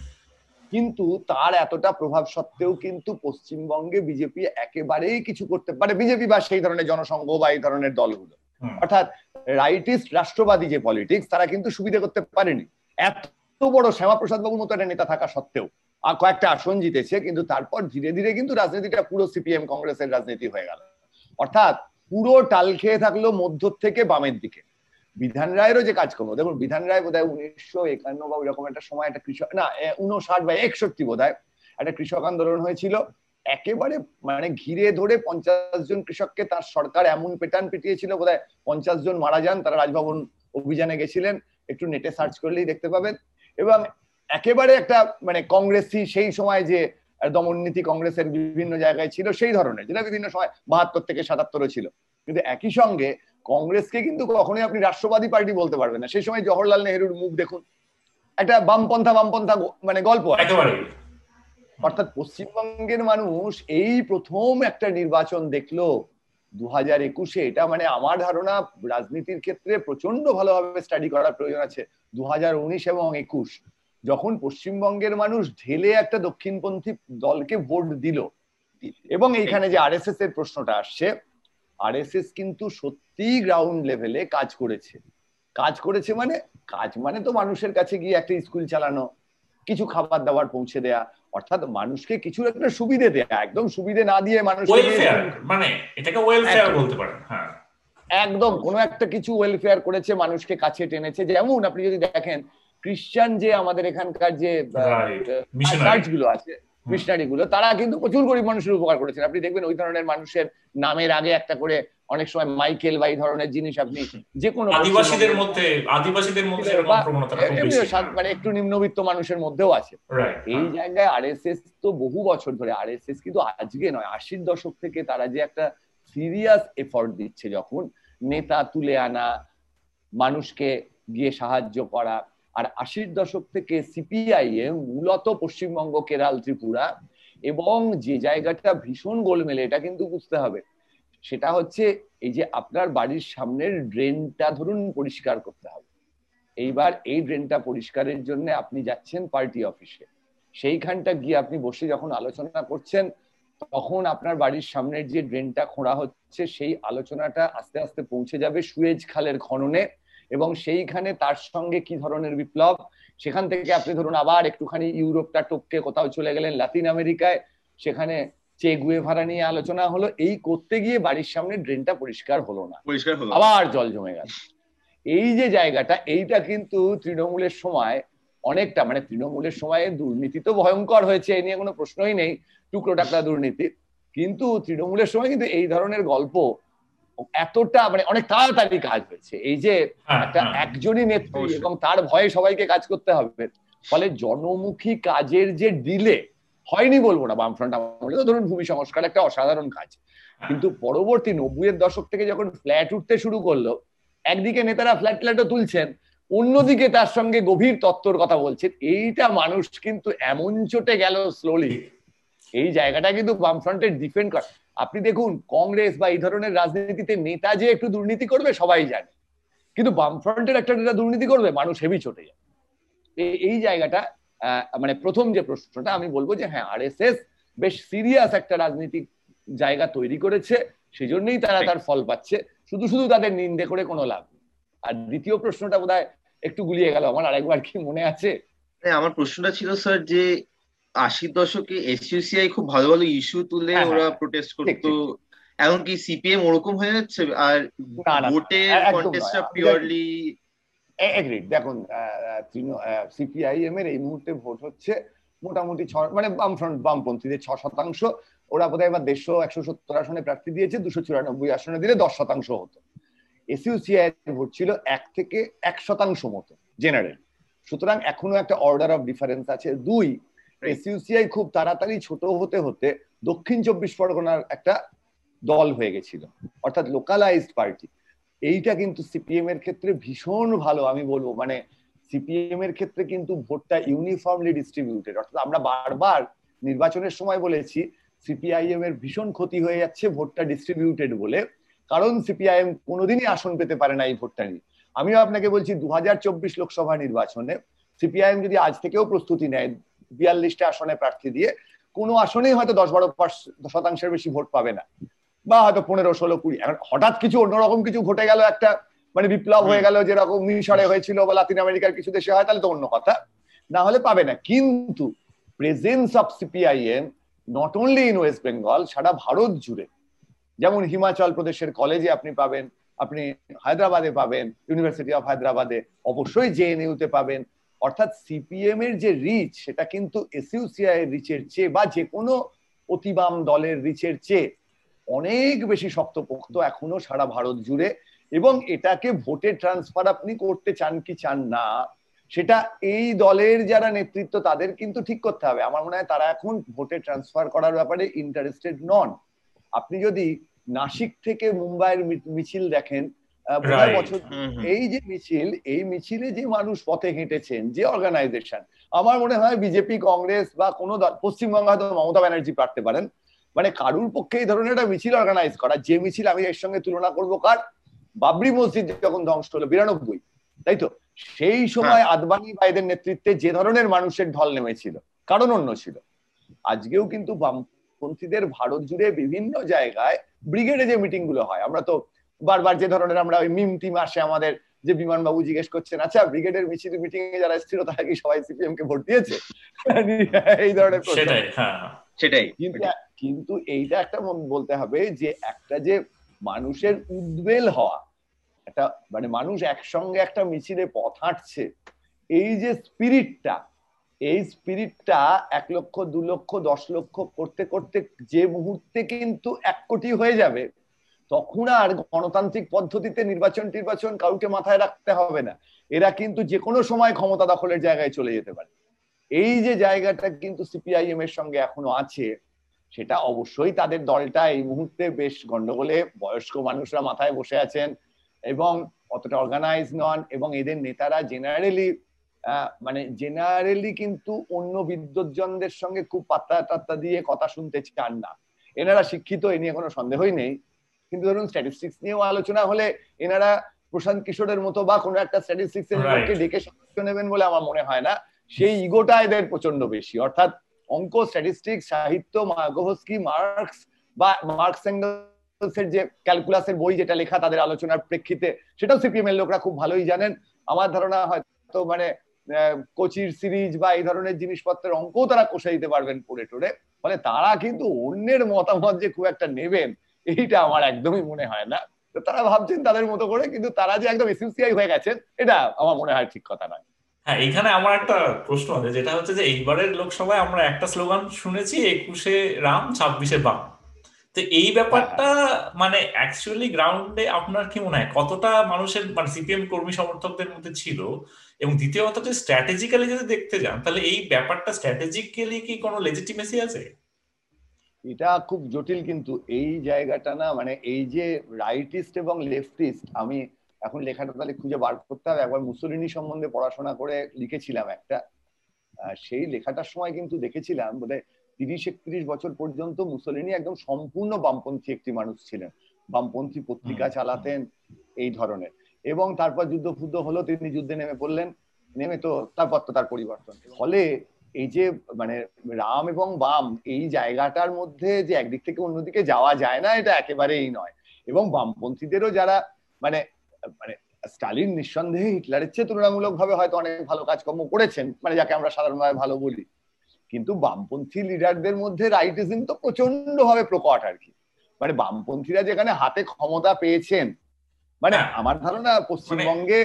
কিন্তু তার এতটা প্রভাব সত্ত্বেও কিন্তু পশ্চিমবঙ্গে বিজেপি একেবারেই কিছু করতে পারে। বিজেপি বা সেই ধরনের জনসংঘ বা এই ধরনের দলগুলো। অর্থাৎ রাইটিস্ট রাষ্ট্রবাদী যে পলিটিক্স তারা কিন্তু সুবিধা করতে পারেনি। এত বড় শ্যামাপ্রসাদ বাবুর মতো একটা নেতা থাকা সত্ত্বেও। আর কয়েকটা আসন জিতেছে কিন্তু তারপর ধীরে ধীরে কিন্তু রাজনীতিটা পুরো সিপিএম কংগ্রেসের রাজনীতি হয়ে গেল। অর্থাৎ পুরো টাল খেয়ে থাকল মধ্য থেকে বামের দিকে। বিধান রায়েরও যে কাজকর্ম, দেখুন, বিধান রায় বোধ হয় উনিশশো একান্ন বা ওইরকম একটা সময় একটা কৃষক, না উনষাট বা একষট্টি বোধ হয় একটা কৃষক আন্দোলন হয়েছিল। একেবারে মানে ঘিরে ধরে পঞ্চাশ জন কৃষককে তার সরকার এমন পেটান পিটিয়েছিল বোধ হয় পঞ্চাশ জন মারা যান, তারা রাজভবন অভিযানে গেছিলেন। একটু নেটে সার্চ করলেই দেখতে পাবেন। এবং একেবারে একটা মানে কংগ্রেসি সেই সময় যে দমননীতি কংগ্রেসের বিভিন্ন জায়গায় ছিল, সেই ধরনের, যেটা বিভিন্ন সময় বাহাত্তর থেকে সাতাত্তরে ছিল। কিন্তু একই সঙ্গে কংগ্রেসকে কিন্তু কখনোই আপনি রাষ্ট্রবাদী পার্টি বলতে পারবেন না। সেই সময় জওহরলাল নেহরুর মুখ দেখুন। একটা বামপন্থা বামপন্থা মানে গল্প অর্থাৎ পশ্চিমবঙ্গের মানুষ এই প্রথম একটা নির্বাচন দেখল দু হাজার একুশে। এটা মানে আমার ধারণা রাজনীতির ক্ষেত্রে প্রচণ্ড ভালোভাবে স্টাডি করার প্রয়োজন আছে। দু হাজার উনিশ এবং একুশ। যখন পশ্চিমবঙ্গের মানুষ ঢেলে একটা দক্ষিণপন্থী দলকে ভোট দিল। এবং এইখানে যে আরএসএস এর প্রশ্নটা আসছে আরএসএস কিন্তু সত্যি গ্রাউন্ড লেভেলে কাজ করেছে। কাজ করেছে মানে কাজ মানে তো মানুষের কাছে গিয়ে একটা স্কুল চালানো কিছু খাবার দাবার পৌঁছে দেয়া অর্থাৎ মানুষকে কিছু একটা সুবিধে দেয়া একদম সুবিধে না দিয়ে মানুষ মানে এটাকে ওয়েলফেয়ার বলতে পারেন হ্যাঁ। একদম কোনো একটা কিছু ওয়েলফেয়ার করেছে মানুষকে কাছে টেনেছে। যেমন আপনি যদি দেখেন খ্রিস্টান যে আমাদের এখানকার যে চার্চগুলো আছে মিশনারি গুলো তারা কিন্তু প্রচুর গরিব মানুষের উপকার করেছেন। আপনি দেখবেন ওই ধরনের মানুষের নামের আগে একটা করে অনেক সময় মাইকেল বা এই ধরনের জিনিস আপনি যে কোনো আদিবাসীদের মধ্যে আদিবাসীদের মধ্যে মানে একটু নিম্নবিত্ত মানুষের মধ্যেও আছে। এই জায়গায় আরএসএস তো বহু বছর ধরে আরএসএস কিন্তু আজকে নয় আশির দশক থেকে তারা যে একটা সিরিয়াস এফর্ট দিচ্ছে যখন নেতা তুলে আনা মানুষকে গিয়ে সাহায্য করা আর আশির দশক থেকে সিপিআইএম মূলত পশ্চিমবঙ্গ, কেরাল, ত্রিপুরা এবং যে জায়গাটা ভীষণ গোলমেলে, এটা কিন্তু বুঝতে হবে। সেটা হচ্ছে এই যে আপনার বাড়ির সামনের ড্রেনটা ধরুন পরিষ্কার করতে হবে। এইবার এই ড্রেনটা পরিষ্কারের জন্য আপনি যাচ্ছেন পার্টি অফিসে। সেইখানটা গিয়ে আপনি বসে যখন আলোচনা করছেন, তখন আপনার বাড়ির সামনের যে ড্রেনটা খোঁড়া হচ্ছে, সেই আলোচনাটা আস্তে আস্তে পৌঁছে যাবে সুয়েজ খালের খননে। এবং সেইখানে তার সঙ্গে কি ধরনের বিপ্লব? সেখান থেকে আপনি ধরুন আবার একটুখানি ইউরোপটা টপকে কোথাও চলে গেলেন লাতিন আমেরিকায়। সেখানে চে গুয়ে ভাড়া নিয়ে আলোচনা হলো। এই করতে গিয়ে বাড়ির সামনে ড্রেনটা পরিষ্কার হলো না। আবার জল জমে গেল। এই যে জায়গাটা এইটা কিন্তু তৃণমূলের সময় অনেকটা মানে তৃণমূলের সময় দুর্নীতি তো ভয়ঙ্কর হয়েছে এ নিয়ে কোনো প্রশ্নই নেই। টুকরো টাকরা দুর্নীতি। কিন্তু তৃণমূলের সময় কিন্তু এই ধরনের গল্প এতটা মানে অনেক তাড়াতাড়ি কাজ হয়েছে। এই যে হ্যাঁ, একটা হ্যাঁ। একজনই নেত্রী এবং তার ভয়ে সবাইকে কাজ করতে হবে। ফলে জনমুখী কাজের যে ডিলে হয়নি বলব না বামফ্রন্ট আমলে। তো ধরুন ভূমি সংস্কার একটা অসাধারণ কাজ। হ্যাঁ। কিন্তু পরবর্তী নব্বইয়ের দশক থেকে যখন ফ্ল্যাট উঠতে শুরু করল একদিকে নেতারা ফ্ল্যাট ফ্ল্যাটও তুলছেন অন্যদিকে তার সঙ্গে গভীর তত্ত্বর কথা বলছেন। এইটা মানুষ কিন্তু এমন চটে গেল স্লোলি এই জায়গাটা কিন্তু বামফ্রন্টের ডিফেন্ড করে আপনি দেখুন, কংগ্রেস বা এই ধরনের রাজনীতিতে নেতা যে একটু দুর্নীতি করবে, সবাই জানে। কিন্তু বামফ্রন্টের একটা নেতা দুর্নীতি করবে, মানুষ হেভি চটে যায় এই জায়গাটা মানে প্রথম যে প্রশ্নটা আমি বলব যে হ্যাঁ আর বেশ সিরিয়াস একটা রাজনীতিক জায়গা তৈরি করেছে সেই জন্যই তারা তার ফল পাচ্ছে। শুধু শুধু তাদের নিন্দে করে কোনো লাভ আর দ্বিতীয় প্রশ্নটা বোধ একটু গুলিয়ে গেল। আমার আরেকবার কি মনে আছে? আমার প্রশ্নটা ছিল, স্যার, যে আশির দশকে এসইউসিআই খুব ভালো ভালো ইস্যু তুলে হ্যাঁ, ওরা প্রোটেস্ট হ্যাঁ, করতো। এমনকি সিপিএম ওরকম হয়ে যাচ্ছে আর ভোটের কন্টেস্টটা পিওরলি এগ্রিড দেখুন। সিপিআইএম এর এই মুহূর্তে ভোট হচ্ছে মোটামুটি ছ মানে বামফ্রন্ট বামপন্থীদের ছ শতাংশ। ওরা বোধহয় এবার দেড়শো একশো সত্তর আসনে প্রার্থী দিয়েছে দুশো চুরানব্বই আসনে দিলে দশ শতাংশ হতো। এসইউসিআই ভোট ছিল এক থেকে এক শতাংশ মতো জেনারেল সুতরাং এখনও একটা অর্ডার অফ ডিফারেন্স আছে। দুই এসইউসিআই খুব তাড়াতাড়ি ছোট হতে হতে দক্ষিণ চব্বিশ পরগনার একটা দল হয়ে গেছিল, অর্থাৎ লোকালাইজড পার্টি এইটা কিন্তু সিপিএম এর ক্ষেত্রে ভীষণ ভালো, আমি বলব। মানে সিপিএম এর ক্ষেত্রে কিন্তু ভোটটা ইউনিফর্মলি ডিস্ট্রিবিউটেড অর্থাৎ আমরা বারবার নির্বাচনের সময় বলেছি সিপিআইএম এর ভীষণ ক্ষতি হয়ে যাচ্ছে ভোটটা ডিস্ট্রিবিউটেড বলে। কারণ সিপিআইএম কোনোদিনই আসন পেতে পারে না এই ভোটটা নিয়ে। আমিও আপনাকে বলছি, দু হাজার চব্বিশ লোকসভা নির্বাচনে সিপিআইএম যদি আজ থেকেও প্রস্তুতি নেয় বিয়াল্লিশটা আসনে প্রার্থী দিয়ে কোনো আসনেই হয়তো দশ বারো শতাংশের বেশি ভোট পাবে না। বা হয়তো পনেরো ষোলো কুড়ি। এখন হঠাৎ কিছু অন্যরকম কিছু ঘটে গেল একটা মানে বিপ্লব হয়ে গেল যেরকম মিশরে হয়েছিল বা লাতিন আমেরিকার কিছু দেশে হয় তাহলে তো অন্য কথা। না হলে পাবে না। কিন্তু presence of CPIM not only in West Bengal সারা ভারত জুড়ে। যেমন হিমাচল প্রদেশের কলেজে আপনি পাবেন আপনি হায়দ্রাবাদে পাবেন ইউনিভার্সিটি অফ হায়দ্রাবাদে অবশ্যই জেএনইউতে পাবেন। অর্থাৎ সিপিএম এর যে রিচ সেটা কিন্তু এসইউসিআই এর রিচের চেয়ে বা যে কোনো অতিবাম দলের রিচের চেয়ে অনেক বেশি শক্তপোক্ত এখনও সারা ভারত জুড়ে। এবং এটাকে ভোটে ট্রান্সফার আপনি করতে চান কি চান না, সেটা এই দলের যারা নেতৃত্ব, তাদের কিন্তু ঠিক করতে হবে। আমার মনে হয় তারা এখন ভোটে ট্রান্সফার করার ব্যাপারে ইন্টারেস্টেড নন। আপনি যদি নাসিক থেকে মুম্বাইয়ের মিছিল দেখেন বছর এই যে মিছিল এই মিছিলে যে মানুষ পথে হেঁটেছেন যে অর্গানাইজেশন আমার মনে হয় বিজেপি কংগ্রেস বা কোনো পশ্চিমবঙ্গ হয়তো মমতা ব্যানার্জি পারতে পারেন। মানে কারুর পক্ষে এই ধরনের একটা মিছিল অর্গানাইজ করা যে মিছিল আমি এর সঙ্গে তুলনা করব কার? বাবরি মসজিদ যখন ধ্বংস হলো বিরানব্বই তাই তো? সেই সময় হ্যাঁ। আদবানি ভাইদের নেতৃত্বে যে ধরনের মানুষের ঢল নেমেছিল কারণ অন্য ছিল। আজকেও কিন্তু বামপন্থীদের ভারত জুড়ে বিভিন্ন জায়গায় ব্রিগেডে যে মিটিংগুলো হয় আমরা তো বারবার যে ধরনের আমরা ওই মিম টিম আসে আমাদের যে বিমান বাবু জিজ্ঞেস করছেন আচ্ছা ব্রিগেডের মিছিল মিটিং এ যারা এসেছিল তারা কি সবাই সিপিএম কে ভোট দিয়েছে? এই ধরনের সেটাই হ্যাঁ, হ্যাঁ। সেটাই। কিন্তু কিন্তু এইটা একটা বলতে হবে যে একটা যে মানুষের উদ্বেল হওয়া একটা মানে মানুষ একসঙ্গে একটা মিছিলে পথ হাঁটছে এই যে স্পিরিটটা এই স্পিরিটটা এক লক্ষ দু লক্ষ দশ লক্ষ করতে করতে যে মুহূর্তে কিন্তু এক কোটি হয়ে যাবে তখন আর গণতান্ত্রিক পদ্ধতিতে নির্বাচন টির্বাচন কাউকে মাথায় রাখতে হবে না। এরা কিন্তু যে কোনো সময় ক্ষমতা দখলের জায়গায় চলে যেতে পারে। এই যে জায়গাটা কিন্তু সিপিআইএম এর সঙ্গে এখনও আছে, সেটা অবশ্যই তাদের দলটা এই মুহূর্তে বেশ গন্ডগোলে, বয়স্ক মানুষরা মাথায় বসে আছেন এবং অতটা অর্গানাইজ নন এবং এদের নেতারা জেনারেলি মানে জেনারেলি কিন্তু অন্য বিদ্যুৎজনদের সঙ্গে খুব পাত্তা টাত্তা দিয়ে কথা শুনতে চান না। এনারা শিক্ষিত, এ নিয়ে কোনো সন্দেহই নেই। কিন্তু ধরুন স্ট্যাটিস্টিক্স নিয়েও আলোচনা হলে এনারা প্রশান্ত কিশোরের মতো বা কোনো একটা স্ট্যাটিস্টিক্স এর ডেকে সদস্য নেবেন বলে আমার মনে হয় না। সেই ইগোটা এদের প্রচণ্ড বেশি। অর্থাৎ অঙ্ক স্ট্যাটিস্টিক্স সাহিত্য মার্গোভস্কি মার্কস বা মার্কস এর যে ক্যালকুলাসের বই যেটা লেখা তাদের আলোচনার প্রেক্ষিতে সেটাও সিপিএম এর লোকরা খুব ভালোই জানেন। আমার ধারণা হয়তো মানে কোচির সিরিজ বা এই ধরনের জিনিসপত্রের অঙ্কও তারা কষে দিতে পারবেন পড়ে টোরে ফলে তারা কিন্তু অন্যের মতামত যে খুব একটা নেবেন এইটা আমার একদমই মনে হয় না। তো তারা ভাবছেন তাদের মতো করে কিন্তু তারা যে একদম এসিসিআই হয়ে গেছেন এটা আমার মনে হয় ঠিক কথা নয়। হ্যাঁ এখানে আমার একটা প্রশ্ন আছে যেটা হচ্ছে যে এইবারের লোকসভায় আমরা একটা স্লোগান শুনেছি একুশে রাম ছাব্বিশে বাম। তো এই ব্যাপারটা মানে অ্যাকচুয়ালি গ্রাউন্ডে আপনার কি মনে হয় কতটা মানুষের মানে সিপিএম কর্মী সমর্থকদের মধ্যে ছিল? এবং দ্বিতীয় কথা যে স্ট্র্যাটেজিক্যালি যদি দেখতে যান তাহলে এই ব্যাপারটা স্ট্র্যাটেজিক্যালি কি কোনো লেজিটিমেসি আছে? এটা খুব জটিল কিন্তু এই জায়গাটা না মানে এই যে রাইটিস্ট এবং লেফটিস্ট আমি এখন লেখাটা তাহলে খুঁজে বার করতে হবে। একবার মুসলিনী সম্বন্ধে পড়াশোনা করে লিখেছিলাম একটা। সেই লেখাটার সময় কিন্তু দেখেছিলাম বোধহয় তিরিশ একত্রিশ বছর পর্যন্ত মুসলিনী একদম সম্পূর্ণ বামপন্থী একটি মানুষ ছিলেন। বামপন্থী পত্রিকা চালাতেন এই ধরনের। এবং তারপর যুদ্ধ ফুদ্ধ হলো তিনি যুদ্ধে নেমে পড়লেন। নেমে তো তারপর তো তার পরিবর্তন। ফলে এই যে মানে রাম এবং বাম এই জায়গাটার মধ্যে যে একদিক থেকে অন্যদিকে যাওয়া যায় না এটা একেবারেই নয়। এবং বামপন্থীদেরও যারা মানে মানে স্টালিন নিঃসন্দেহে হিটলারের চেয়ে তুলনামূলকভাবে হয়তো অনেক ভালো কাজকর্ম করেছেন মানে যাকে আমরা সাধারণভাবে ভালো বলি। কিন্তু বামপন্থী লিডারদের মধ্যে রাইটিজম তো প্রচণ্ড ভাবে প্রকট আর কি। মানে বামপন্থীরা যেখানে হাতে ক্ষমতা পেয়েছেন মানে হ্যাঁ। আমার ধারণা পশ্চিমবঙ্গে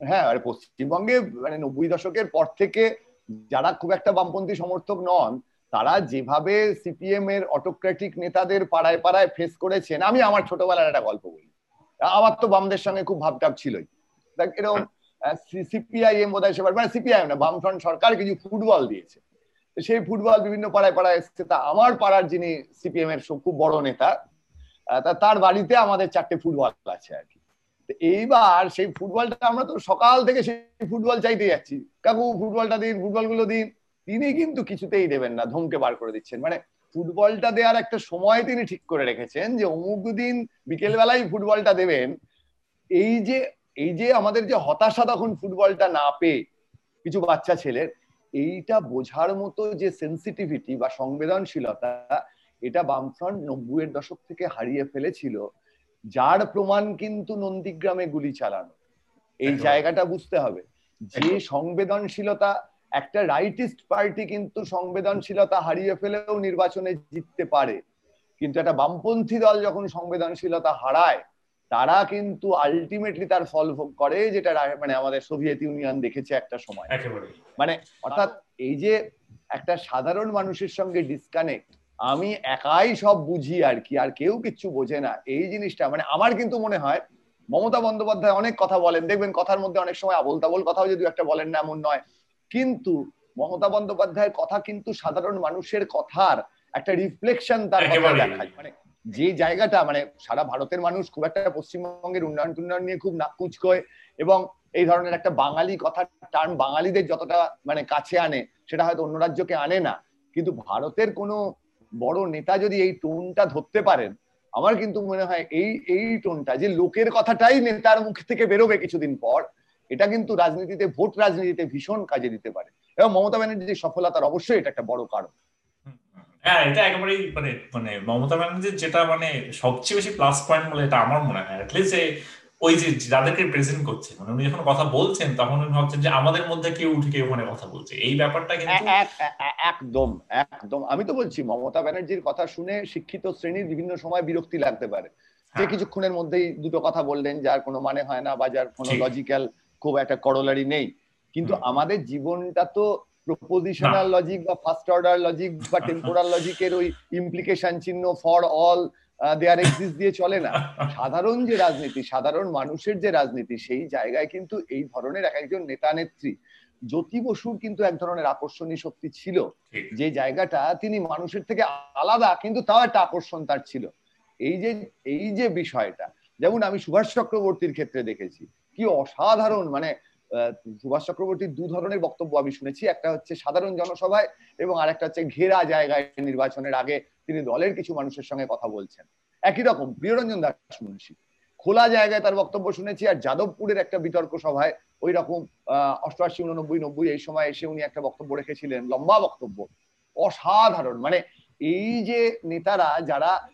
হ্যাঁ আর পশ্চিমবঙ্গে মানে নব্বই দশকের পর থেকে যারা খুব একটা বামপন্থী সমর্থক নন, তারা যেভাবে সিপিএম এর অটোক্রেটিক নেতাদের পাড়ায় পাড়ায় ফেস করেছেন, আমি আমার ছোটবেলার একটা গল্প বলি। আমার তো বামদের সঙ্গে খুব ভাবটাব ছিলই। এরকম সিপিআইএম বোধ হয় মানে সিপিআইএম না, বামফ্রন্ট সরকার কিছু ফুটবল দিয়েছে। সেই ফুটবল বিভিন্ন পাড়ায় পাড়ায় এসছে। তা আমার পাড়ার যিনি সিপিএম এর খুব বড় নেতা তা তার বাড়িতে আমাদের চারটে ফুটবল আছে আর কি। এইবার সেই ফুটবলটা আমরা তো সকাল থেকে সেই ফুটবল চাইতে যাচ্ছি। কাকু, ফুটবলটা দিন ফুটবলগুলো দিন। তিনি কিন্তু কিছুতেই দেবেন না, ধমকে বার করে দিচ্ছেন। মানে ফুটবলটা দেওয়ার একটা সময় তিনি ঠিক করে রেখেছেন যে অমুক দিন বিকেল বেলায় ফুটবলটা দেবেন। এই যে এই যে আমাদের যে হতাশা তখন ফুটবলটা না পেয়ে কিছু বাচ্চা ছেলের, এইটা বোঝার মতো যে সেন্সিটিভিটি বা সংবেদনশীলতা, এটা বামফ্রন্ট নব্বইয়ের দশক থেকে হারিয়ে ফেলেছিল। যার প্রমাণ কিন্তু নন্দীগ্রামে গুলি চালানো। এই জায়গাটা বুঝতে হবে। যে সংবেদনশীলতা একটা রাইটিস্ট পার্টি কিন্তু সংবেদনশীলতা হারিয়ে ফেলেও নির্বাচনে জিততে পারে। কিন্তু একটা বামপন্থী দল যখন সংবেদনশীলতা হারায় তারা কিন্তু আলটিমেটলি তার ফল ভোগ করে যেটা মানে আমাদের সোভিয়েত ইউনিয়ন দেখেছে একটা সময়। মানে অর্থাৎ এই যে একটা সাধারণ মানুষের সঙ্গে ডিসকানেক্ট আমি একাই সব বুঝি আর কি আর কেউ কিচ্ছু বোঝে না। এই জিনিসটা মানে আমার কিন্তু মনে হয় মমতা বন্দ্যোপাধ্যায় অনেক কথা বলেন দেখবেন কথার মধ্যে অনেক সময় আবল তাবল কথাও যদি একটা বলেন না এমন নয়। কিন্তু মমতা বন্দ্যোপাধ্যায়ের কথা কিন্তু সাধারণ মানুষের কথার একটা রিফ্লেকশন তার কথা দেখায়। মানে যে জায়গাটা মানে সারা ভারতের মানুষ খুব একটা পশ্চিমবঙ্গের উন্নয়ন টুন্নয়ন নিয়ে খুব নাক কুচকোয় এবং এই ধরনের একটা বাঙালি কথা টার্ম বাঙালিদের যতটা মানে কাছে আনে সেটা হয়তো অন্য রাজ্যকে আনে না। কিন্তু ভারতের কোনো বড় নেতা যদি এই টোনটা ধরতে পারেন, আমার কিন্তু মনে হয় এই এই টোনটা যে লোকের কথাটাই নেতার মুখ থেকে বেরোবে কিছুদিন পর, এটা কিন্তু রাজনীতিতে, ভোট রাজনীতিতে ভীষণ কাজে দিতে পারে। এবং মমতা ব্যানার্জির সফলতার অবশ্যই এটা একটা বড় কারণ। হ্যাঁ এটা একেবারেই মানে মানে মমতা ব্যানার্জির যেটা মানে সবচেয়ে বেশি প্লাস পয়েন্ট বলে এটা আমার মনে হয়। অ্যাটলিস্ট ওই যে যাদেরকে প্রেজেন্ট করছে মানে উনি যখন কথা বলছেন তখন উনি ভাবছেন যে আমাদের মধ্যে কেউ উঠে কেউ ওখানে কথা বলছে। এই ব্যাপারটা কিন্তু একদম একদম। আমি তো বলছি মমতা ব্যানার্জির কথা শুনে শিক্ষিত শ্রেণির বিভিন্ন সময় বিরক্তি লাগতে পারে। যে হ্যাঁ, কিছুক্ষণের মধ্যেই দুটো কথা বললেন যার কোনো মানে হয় না বা যার কোনো লজিক্যাল খুব একটা করলারি নেই। কিন্তু আমাদের জীবনটা তো প্রপোজিশনাল লজিক বা ফার্স্ট অর্ডার লজিক বা টেম্পোরাল লজিকের ওই ইমপ্লিকেশন চিহ্ন ফর অল দেয়ার এক্সিস্ট দিয়ে চলে না। সাধারণ যে রাজনীতি সাধারণ মানুষের যে রাজনীতি সেই জায়গায় কিন্তু এই ধরনের এক একজন নেতা নেত্রী জ্যোতি বসুর কিন্তু এক ধরনের আকর্ষণী শক্তি ছিল। যে জায়গাটা তিনি মানুষের থেকে আলাদা কিন্তু তাও একটা আকর্ষণ তার ছিল। এই যে এই যে বিষয়টা যেমন আমি সুভাষ চক্রবর্তীর ক্ষেত্রে দেখেছি কি অসাধারণ মানে সুভাষ চক্রবর্তীর দু ধরনের বক্তব্য আমি শুনেছি। একটা হচ্ছে সাধারণ জনসভায় এবং আরেকটা হচ্ছে ঘেরা জায়গায় নির্বাচনের আগে তিনি দলের কিছু মানুষের সঙ্গে কথা বলছেন। একই রকম প্রিয়রঞ্জন দাস মুন্সী। খোলা জায়গায় তার বক্তব্য শুনেছি আর যাদবপুরের একটা বিতর্ক সভায় ওই রকম অষ্টআশি, উননব্বই, নব্বই এই সময় এসে উনি একটা বক্তব্য রেখেছিলেন, লম্বা বক্তব্য। অসাধারণ। মানে এই যে নেতারা যারা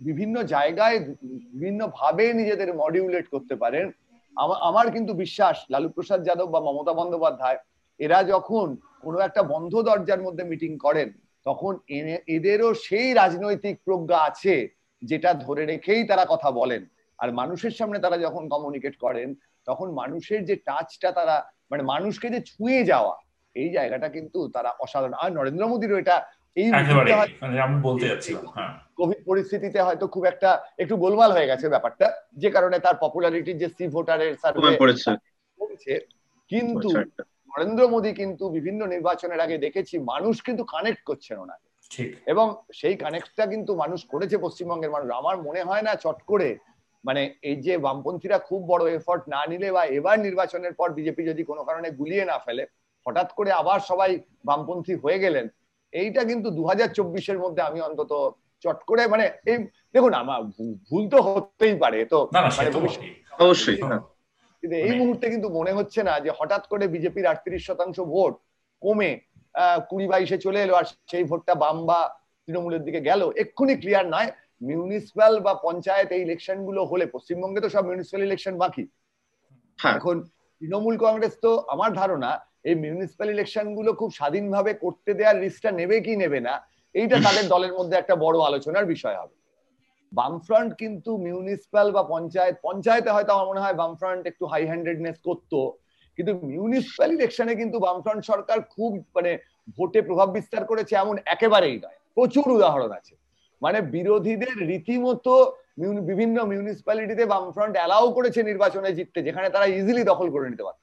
বিভিন্ন জায়গায় বিভিন্ন ভাবে নিজেদের মডিউলেট করতে পারেন, আমা- আমার কিন্তু বিশ্বাস লালু প্রসাদ যাদব বা মমতা বন্দ্যোপাধ্যায়, এরা যখন কোনো একটা বন্ধ দরজার মধ্যে মিটিং করেন তখন এনে- এদেরও সেই রাজনৈতিক প্রজ্ঞা আছে যেটা ধরে রেখেই তারা কথা বলেন। আর মানুষের সামনে তারা যখন কমিউনিকেট করেন তখন মানুষের যে টাচটা তারা মানে মানুষকে যে ছুঁয়ে যাওয়া এই জায়গাটা কিন্তু তারা অসাধারণ। আর নরেন্দ্র মোদীরও এটা এই মানে আমি বলতে যাচ্ছিলাম হ্যাঁ। কোভিড পরিস্থিতিতে হয়তো খুব একটা একটু গোলমাল হয়ে গেছে ব্যাপারটা যে কারণে তার পপুলারিটি যে সি ভোটারের সার্ভে কিন্তু। নরেন্দ্র মোদী কিন্তু বিভিন্ন নির্বাচনের আগে দেখেছি মানুষ কিন্তু কানেক্ট করছেন ওনাকে। এবং সেই কানেক্টটা কিন্তু মানুষ করেছে পশ্চিমবঙ্গের মানুষ। আমার মনে হয় না চট করে মানে এই যে বামপন্থীরা খুব বড় এফর্ট না নিলে বা এবার নির্বাচনের পর বিজেপি যদি কোনো কারণে গুলিয়ে না ফেলে হঠাৎ করে আবার সবাই বামপন্থী হয়ে গেলেন এইটা কিন্তু দু হাজার চব্বিশের মধ্যে আমি অন্তত চট করে মানে এই দেখুন আমার ভুল তো হতেই পারে তো মানে অবশ্যই কিন্তু এই মানে মুহূর্তে কিন্তু মনে হচ্ছে না যে হঠাৎ করে বিজেপির আটত্রিশ শতাংশ ভোট কমে কুড়ি বাইশে চলে এলো আর সেই ভোটটা বাম বা তৃণমূলের দিকে গেল। এক্ষুনি ক্লিয়ার নয় মিউনিসিপ্যাল বা পঞ্চায়েত এই ইলেকশনগুলো হলে পশ্চিমবঙ্গে তো সব মিউনিসিপ্যাল ইলেকশন বাকি। হ্যাঁ। এখন তৃণমূল কংগ্রেস তো আমার ধারণা এই মিউনিসিপ্যাল ইলেকশনগুলো খুব স্বাধীনভাবে করতে দেওয়ার রিস্কটা নেবে কি নেবে না এইটা তাদের দলের মধ্যে একটা বড় আলোচনার বিষয় হবে। বামফ্রন্ট কিন্তু মিউনিসিপ্যাল বা পঞ্চায়েত পঞ্চায়েতে হয়তো আমার মনে হয় বামফ্রন্ট একটু হাই হ্যান্ডেডনেস করতো কিন্তু মিউনিসিপ্যাল ইলেকশনে কিন্তু বামফ্রন্ট সরকার খুব মানে ভোটে প্রভাব বিস্তার করেছে এমন একেবারেই নয় প্রচুর উদাহরণ আছে। মানে বিরোধীদের রীতিমতো বিভিন্ন মিউনিসিপ্যালিটিতে বামফ্রন্ট অ্যালাউ করেছে নির্বাচনে জিততে যেখানে তারা ইজিলি দখল করে নিতে পারত।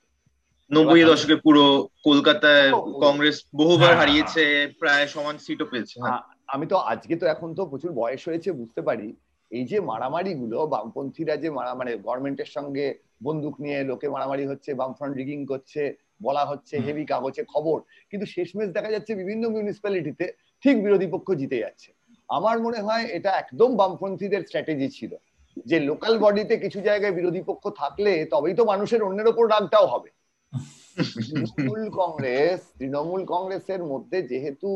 নব্বই দশকে পুরো কলকাতায় কংগ্রেস বহুবার হ্যাঁ, হারিয়েছে প্রায় সমান সিটও পেয়েছে। হ্যাঁ। আমি তো আজকে তো এখন তো প্রচুর বয়স হয়েছে বুঝতে পারি। এই যে মারামারি গুলো বামপন্থীরা যে মারা মানে গভর্নমেন্টের সঙ্গে বন্দুক নিয়ে লোকে মারামারি হচ্ছে বামফ্রন্ট রিগিং করছে বলা হচ্ছে হেভি কাগজে খবর। কিন্তু শেষমেশ দেখা যাচ্ছে বিভিন্ন মিউনিসিপ্যালিটিতে ঠিক বিরোধী পক্ষ জিতে যাচ্ছে। আমার মনে হয় এটা একদম বামপন্থীদের স্ট্র্যাটেজি ছিল। যে লোকাল বডিতে কিছু জায়গায় বিরোধী পক্ষ থাকলে তবেই তো মানুষের অন্যের ওপর রাগটাও হবে। তৃণমূল কংগ্রেস তৃণমূল কংগ্রেসের মধ্যে যেহেতু